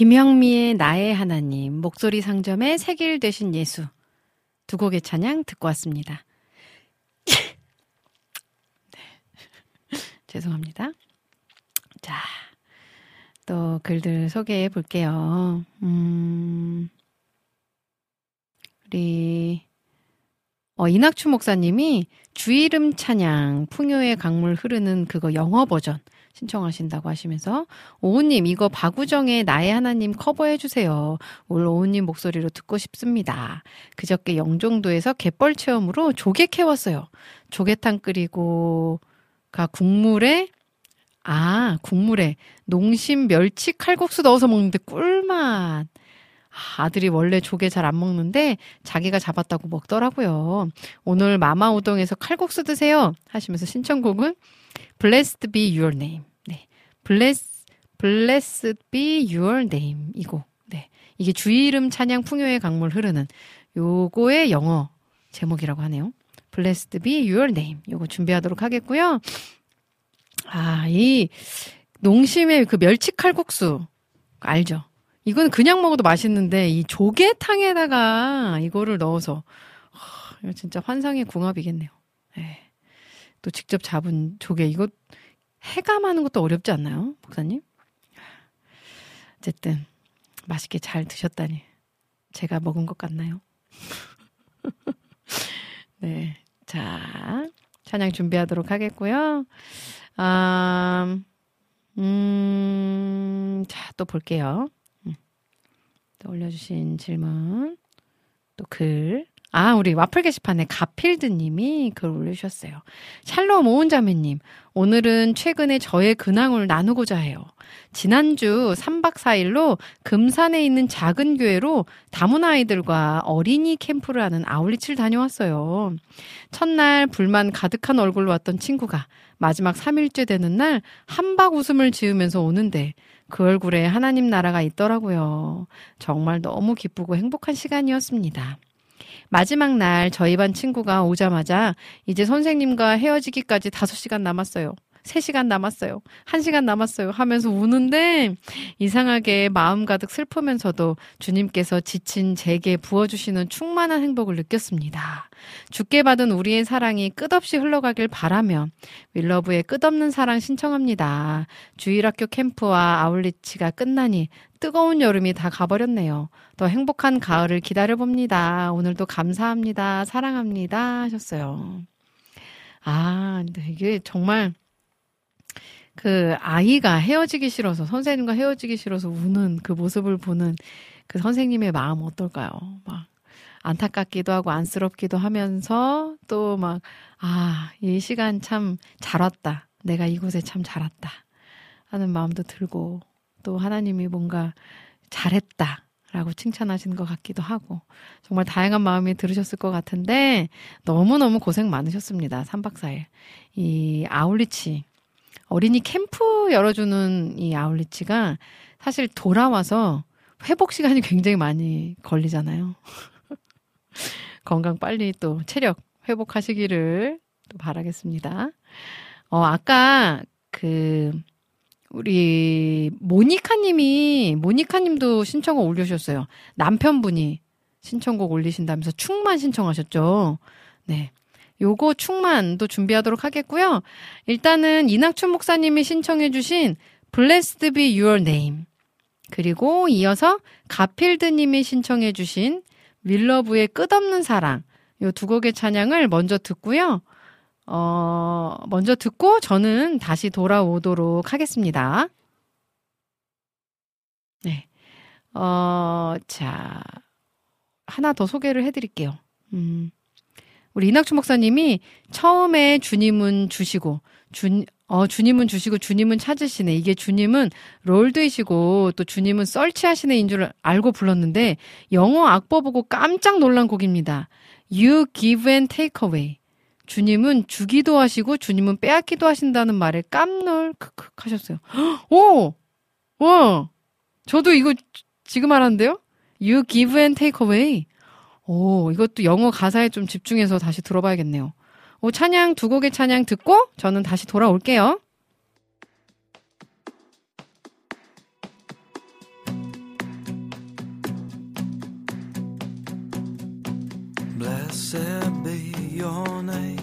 Speaker 1: 김영미의 나의 하나님, 목소리 상점의 세길 되신 예수. 두 곡의 찬양 듣고 왔습니다. 네. 죄송합니다. 자, 또 글들 소개해 볼게요. 음, 우리, 어, 이낙추 목사님이 주이름 찬양, 풍요의 강물 흐르는 그거 영어 버전 신청하신다고 하시면서 오우님 이거 박우정의 나의 하나님 커버해 주세요. 올 오우님 목소리로 듣고 싶습니다. 그저께 영종도에서 갯벌 체험으로 조개 캐왔어요. 조개탕 끓이고 가 국물에 아 국물에 농심 멸치 칼국수 넣어서 먹는데 꿀맛. 아, 아들이 원래 조개 잘 안 먹는데 자기가 잡았다고 먹더라고요. 오늘 마마 우동에서 칼국수 드세요 하시면서 신청곡은 Blessed be your name. 네. Bless, blessed be your name. 이 곡. 네. 이게 주의 이름 찬양 풍요의 강물 흐르는 요거의 영어 제목이라고 하네요. Blessed be your name. 요거 준비하도록 하겠고요. 아, 이 농심의 그 멸치 칼국수 알죠? 이건 그냥 먹어도 맛있는데 이 조개탕에다가 이거를 넣어서 하, 이거 진짜 환상의 궁합이겠네요. 네. 또 직접 잡은 조개 이거 해감하는 것도 어렵지 않나요, 목사님? 어쨌든 맛있게 잘 드셨다니 제가 먹은 것 같나요? 네, 자 찬양 준비하도록 하겠고요. 아, 음, 자 또 볼게요. 올려주신 질문, 또 글. 아, 우리 와플 게시판에 가필드님이 글 올려주셨어요. 샬롬 오은자매님, 오늘은 최근에 저의 근황을 나누고자 해요. 지난주 3박 4일로 금산에 있는 작은 교회로 다문 아이들과 어린이 캠프를 하는 아울리치를 다녀왔어요. 첫날 불만 가득한 얼굴로 왔던 친구가 마지막 3일째 되는 날 한박 웃음을 지으면서 오는데 그 얼굴에 하나님 나라가 있더라고요. 정말 너무 기쁘고 행복한 시간이었습니다. 마지막 날 저희 반 친구가 오자마자 이제 선생님과 헤어지기까지 5시간 남았어요. 3시간 남았어요. 1시간 남았어요. 하면서 우는데 이상하게 마음 가득 슬프면서도 주님께서 지친 제게 부어주시는 충만한 행복을 느꼈습니다. 죽게 받은 우리의 사랑이 끝없이 흘러가길 바라며 윌러브의 끝없는 사랑 신청합니다. 주일학교 캠프와 아울리치가 끝나니 뜨거운 여름이 다 가버렸네요. 더 행복한 가을을 기다려봅니다. 오늘도 감사합니다. 사랑합니다. 하셨어요. 아, 근데 이게 정말 그 아이가 헤어지기 싫어서 선생님과 헤어지기 싫어서 우는 그 모습을 보는 그 선생님의 마음 어떨까요? 막 안타깝기도 하고 안쓰럽기도 하면서 또 막 아, 이 시간 참 잘 왔다. 내가 이곳에 참 잘 왔다. 하는 마음도 들고 또 하나님이 뭔가 잘했다. 라고 칭찬하시는 것 같기도 하고 정말 다양한 마음이 들으셨을 것 같은데 너무너무 고생 많으셨습니다. 3박 4일. 이 아울리치 어린이 캠프 열어주는 이 아울리치가 사실 돌아와서 회복 시간이 굉장히 많이 걸리잖아요. 건강 빨리 또 체력 회복하시기를 또 바라겠습니다. 어, 아까 그 우리 모니카 님이 모니카 님도 신청곡 올려 주셨어요. 남편분이 신청곡 올리신다면서 충만 신청하셨죠. 네. 요거 충만도 준비하도록 하겠고요. 일단은 이낙춘 목사님이 신청해 주신 Blessed be your name. 그리고 이어서 가필드 님이 신청해 주신 윌러브의 끝없는 사랑. 요 두 곡의 찬양을 먼저 듣고요. 어, 먼저 듣고 저는 다시 돌아오도록 하겠습니다. 네. 어, 자, 하나 더 소개를 해 드릴게요. 음, 우리 이낙춘 목사님이 처음에 주님은 주시고, 주, 어, 주님은 주시고, 주님은 찾으시네. 이게 주님은 롤드이시고, 또 주님은 썰치하시네인 줄 알고 불렀는데, 영어 악보 보고 깜짝 놀란 곡입니다. You give and take away. 주님은 주기도 하시고 주님은 빼앗기도 하신다는 말에 깜놀 크크 하셨어요. 오! 와! 저도 이거 지금 알았는데요? You give and take away. 오, 이것도 영어 가사에 좀 집중해서 다시 들어봐야겠네요. 오, 찬양 두 곡의 찬양 듣고 저는 다시 돌아올게요.
Speaker 11: Blessed be your name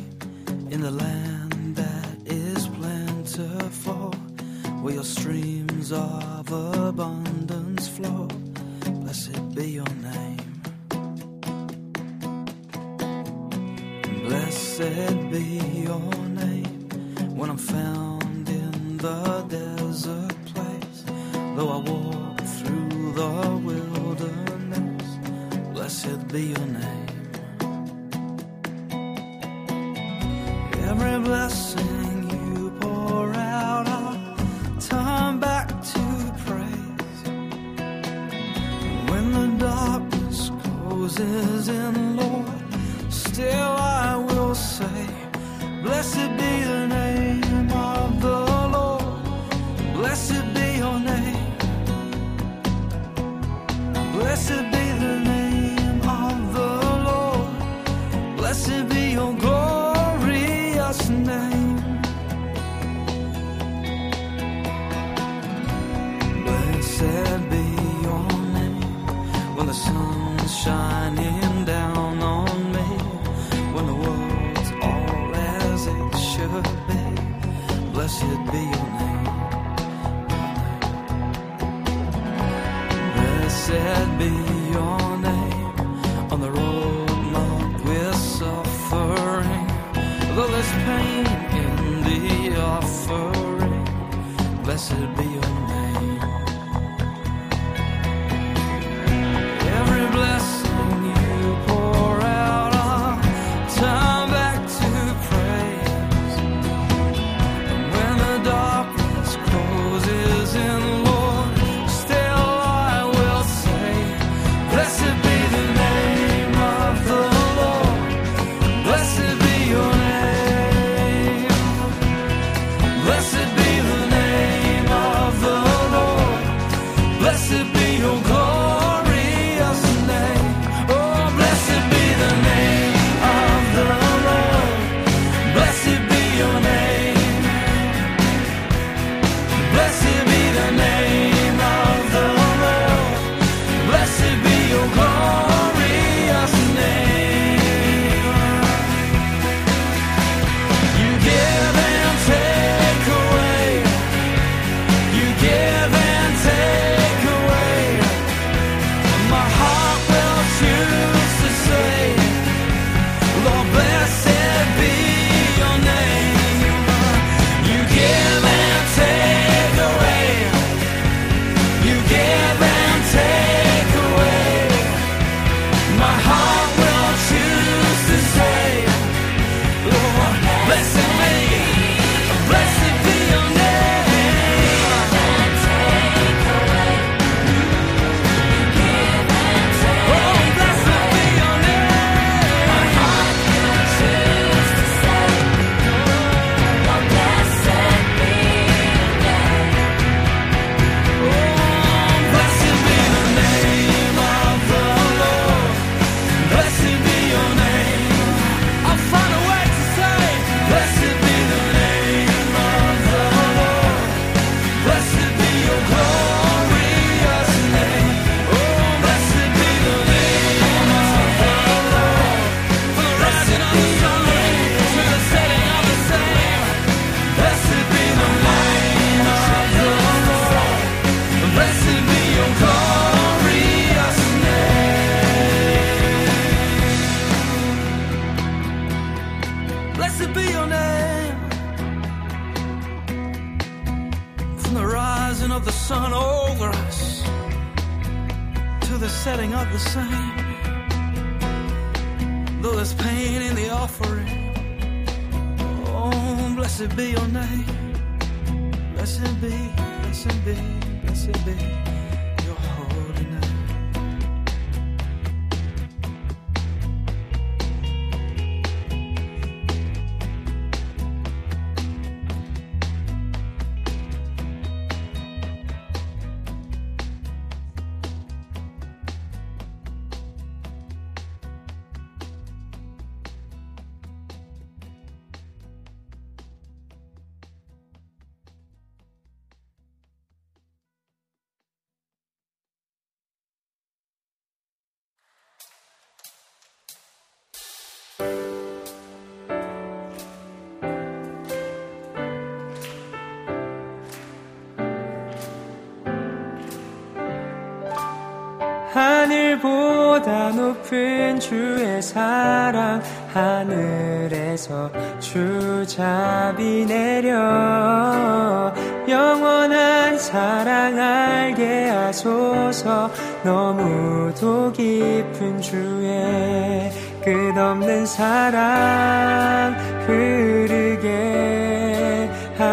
Speaker 11: in the land that is plentiful, where your streams of abundance flow. Blessed be your name. Blessed be your name when I'm found in the desert place. Though I walk through the wilderness, blessed be your name. Every blessing you pour out, I'll turn back to praise. When the darkness closes in,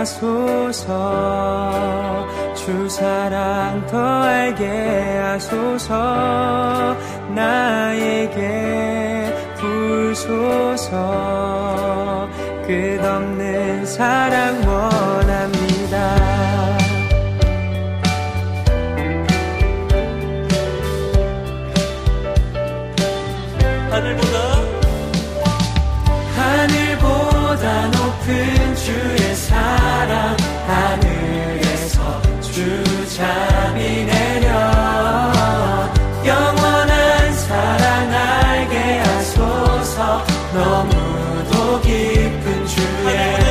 Speaker 12: 하소서. 주 사랑 더 알게 하소서. 나에게 불소서. 끝없는 사랑 원 너무도 깊은 주의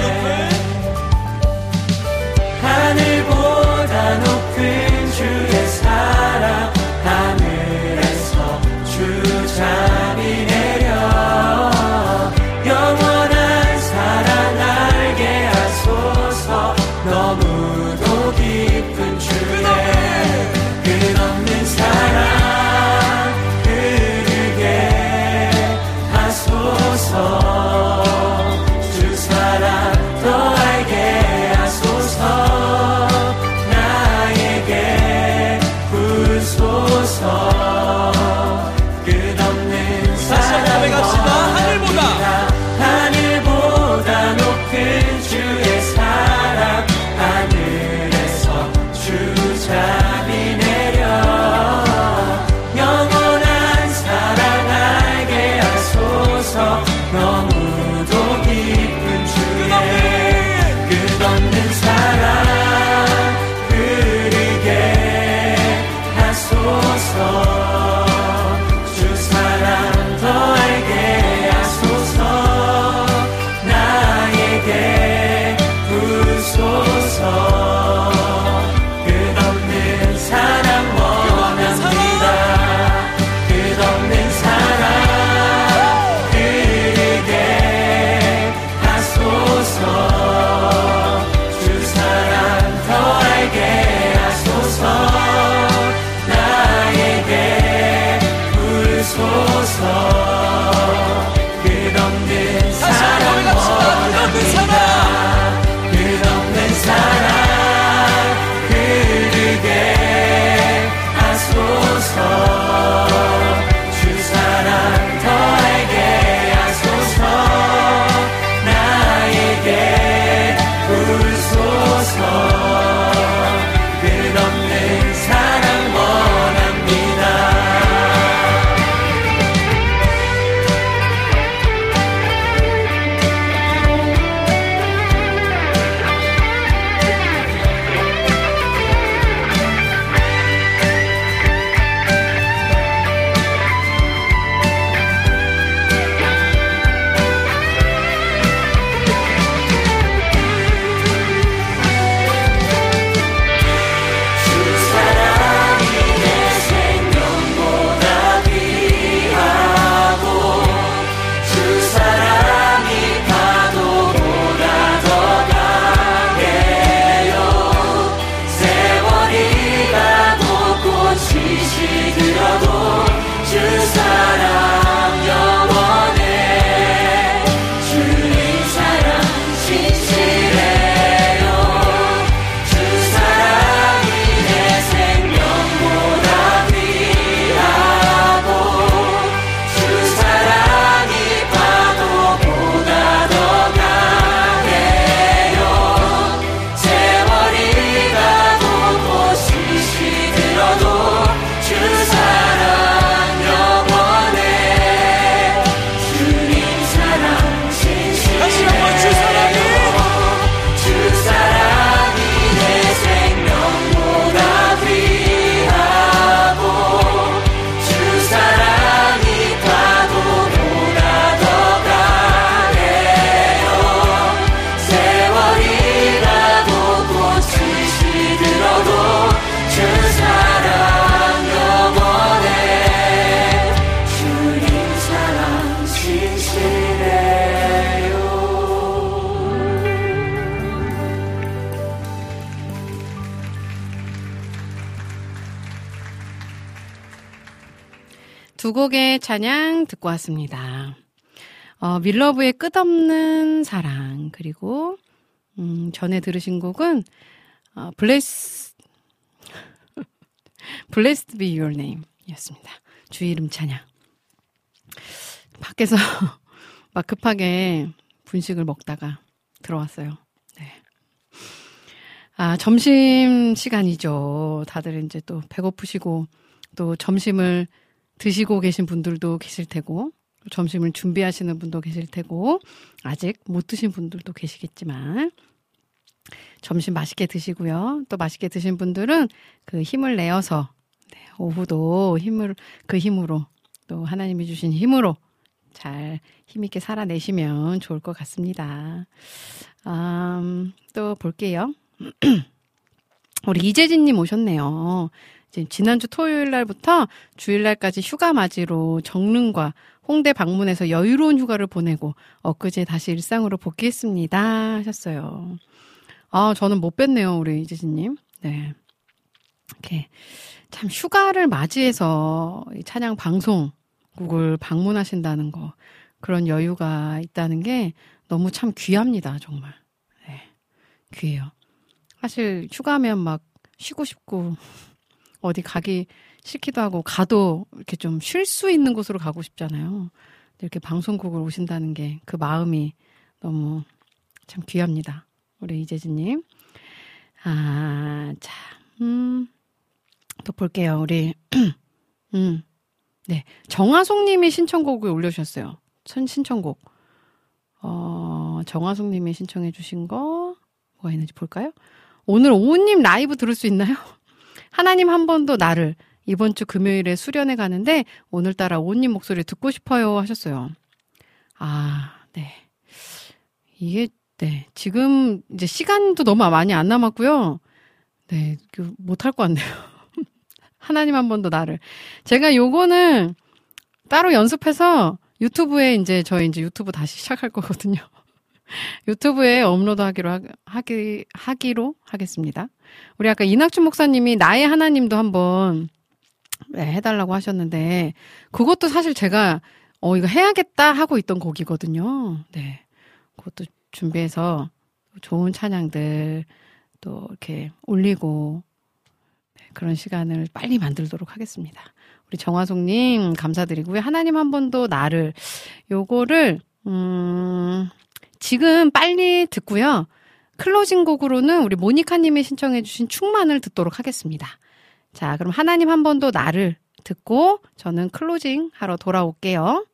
Speaker 1: 두 곡의 찬양 듣고 왔습니다. 어, 밀러브의 끝없는 사랑 그리고 음, 전에 들으신 곡은 어, 블레스 Blessed be your name 이었습니다. 주 이름 찬양. 밖에서 막 급하게 분식을 먹다가 들어왔어요. 네. 아, 점심 시간이죠. 다들 이제 또 배고프시고 또 점심을 드시고 계신 분들도 계실 테고 점심을 준비하시는 분도 계실 테고 아직 못 드신 분들도 계시겠지만 점심 맛있게 드시고요. 또 맛있게 드신 분들은 그 힘을 내어서 네, 오후도 힘을 그 힘으로 또 하나님이 주신 힘으로 잘 힘있게 살아내시면 좋을 것 같습니다. 음, 또 볼게요. 우리 이재진님 오셨네요. 이제 지난주 토요일 날부터 주일날까지 휴가 맞이로 정릉과 홍대 방문해서 여유로운 휴가를 보내고 엊그제 다시 일상으로 복귀했습니다. 하셨어요. 아, 저는 못 뵀네요, 우리 이재진님. 네. 이렇게 참 휴가를 맞이해서 이 찬양 방송국을 방문하신다는 거 그런 여유가 있다는 게 너무 참 귀합니다, 정말. 네. 귀해요. 사실 휴가면 막 쉬고 싶고 어디 가기 싫기도 하고 가도 이렇게 좀 쉴 수 있는 곳으로 가고 싶잖아요. 이렇게 방송국을 오신다는 게 그 마음이 너무 참 귀합니다. 우리 이재진님. 아, 자, 음, 또 볼게요. 우리, 음, 네. 정화송 님이 신청곡을 올려주셨어요. 선 신청곡. 어, 정화송 님이 신청해주신 거, 뭐가 있는지 볼까요? 오늘 오우님 라이브 들을 수 있나요? 하나님 한 번도 나를 이번 주 금요일에 수련회 가는데 오늘따라 오우님 목소리 듣고 싶어요 하셨어요. 아, 네. 이게, 네. 지금 이제 시간도 너무 많이 안 남았고요. 네. 그 못할 것 같네요. 하나님 한 번도 나를. 제가 요거는 따로 연습해서 유튜브에 이제 저희 이제 유튜브 다시 시작할 거거든요. 유튜브에 업로드 하기로 하, 하기 하기로 하겠습니다. 우리 아까 이낙준 목사님이 나의 하나님도 한번 네, 해달라고 하셨는데 그것도 사실 제가 어 이거 해야겠다 하고 있던 곡이거든요. 네, 그것도 준비해서 좋은 찬양들 또 이렇게 올리고 네, 그런 시간을 빨리 만들도록 하겠습니다. 우리 정화송님 감사드리고요. 하나님 한 번도 나를 요거를 음. 지금 빨리 듣고요. closing 곡으로는 우리 모니카님이 신청해주신 충만을 듣도록 하겠습니다. 자, 그럼 하나님 한 번도 나를 듣고 저는 closing 하러 돌아올게요.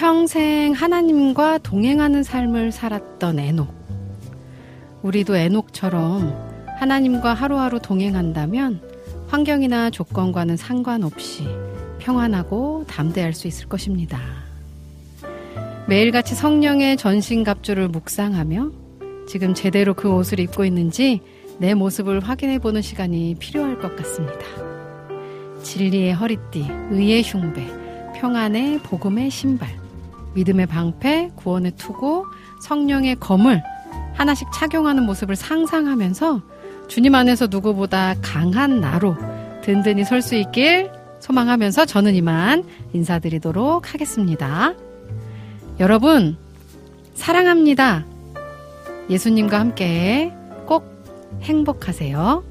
Speaker 4: 평생 하나님과 동행하는 삶을 살았던 에녹. 우리도 에녹처럼 하나님과 하루하루 동행한다면 환경이나 조건과는 상관없이 평안하고 담대할 수 있을 것입니다. 매일같이 성령의 전신갑주를 묵상하며 지금 제대로 그 옷을 입고 있는지 내 모습을 확인해 보는 시간이 필요할 것 같습니다. 진리의 허리띠, 의의 흉배, 평안의 복음의 신발, 믿음의 방패, 구원의 투구, 성령의 검을 하나씩 착용하는 모습을 상상하면서 주님 안에서 누구보다 강한 나로 든든히 설 수 있길 소망하면서 저는 이만 인사드리도록 하겠습니다. 여러분, 사랑합니다. 예수님과 함께 꼭 행복하세요.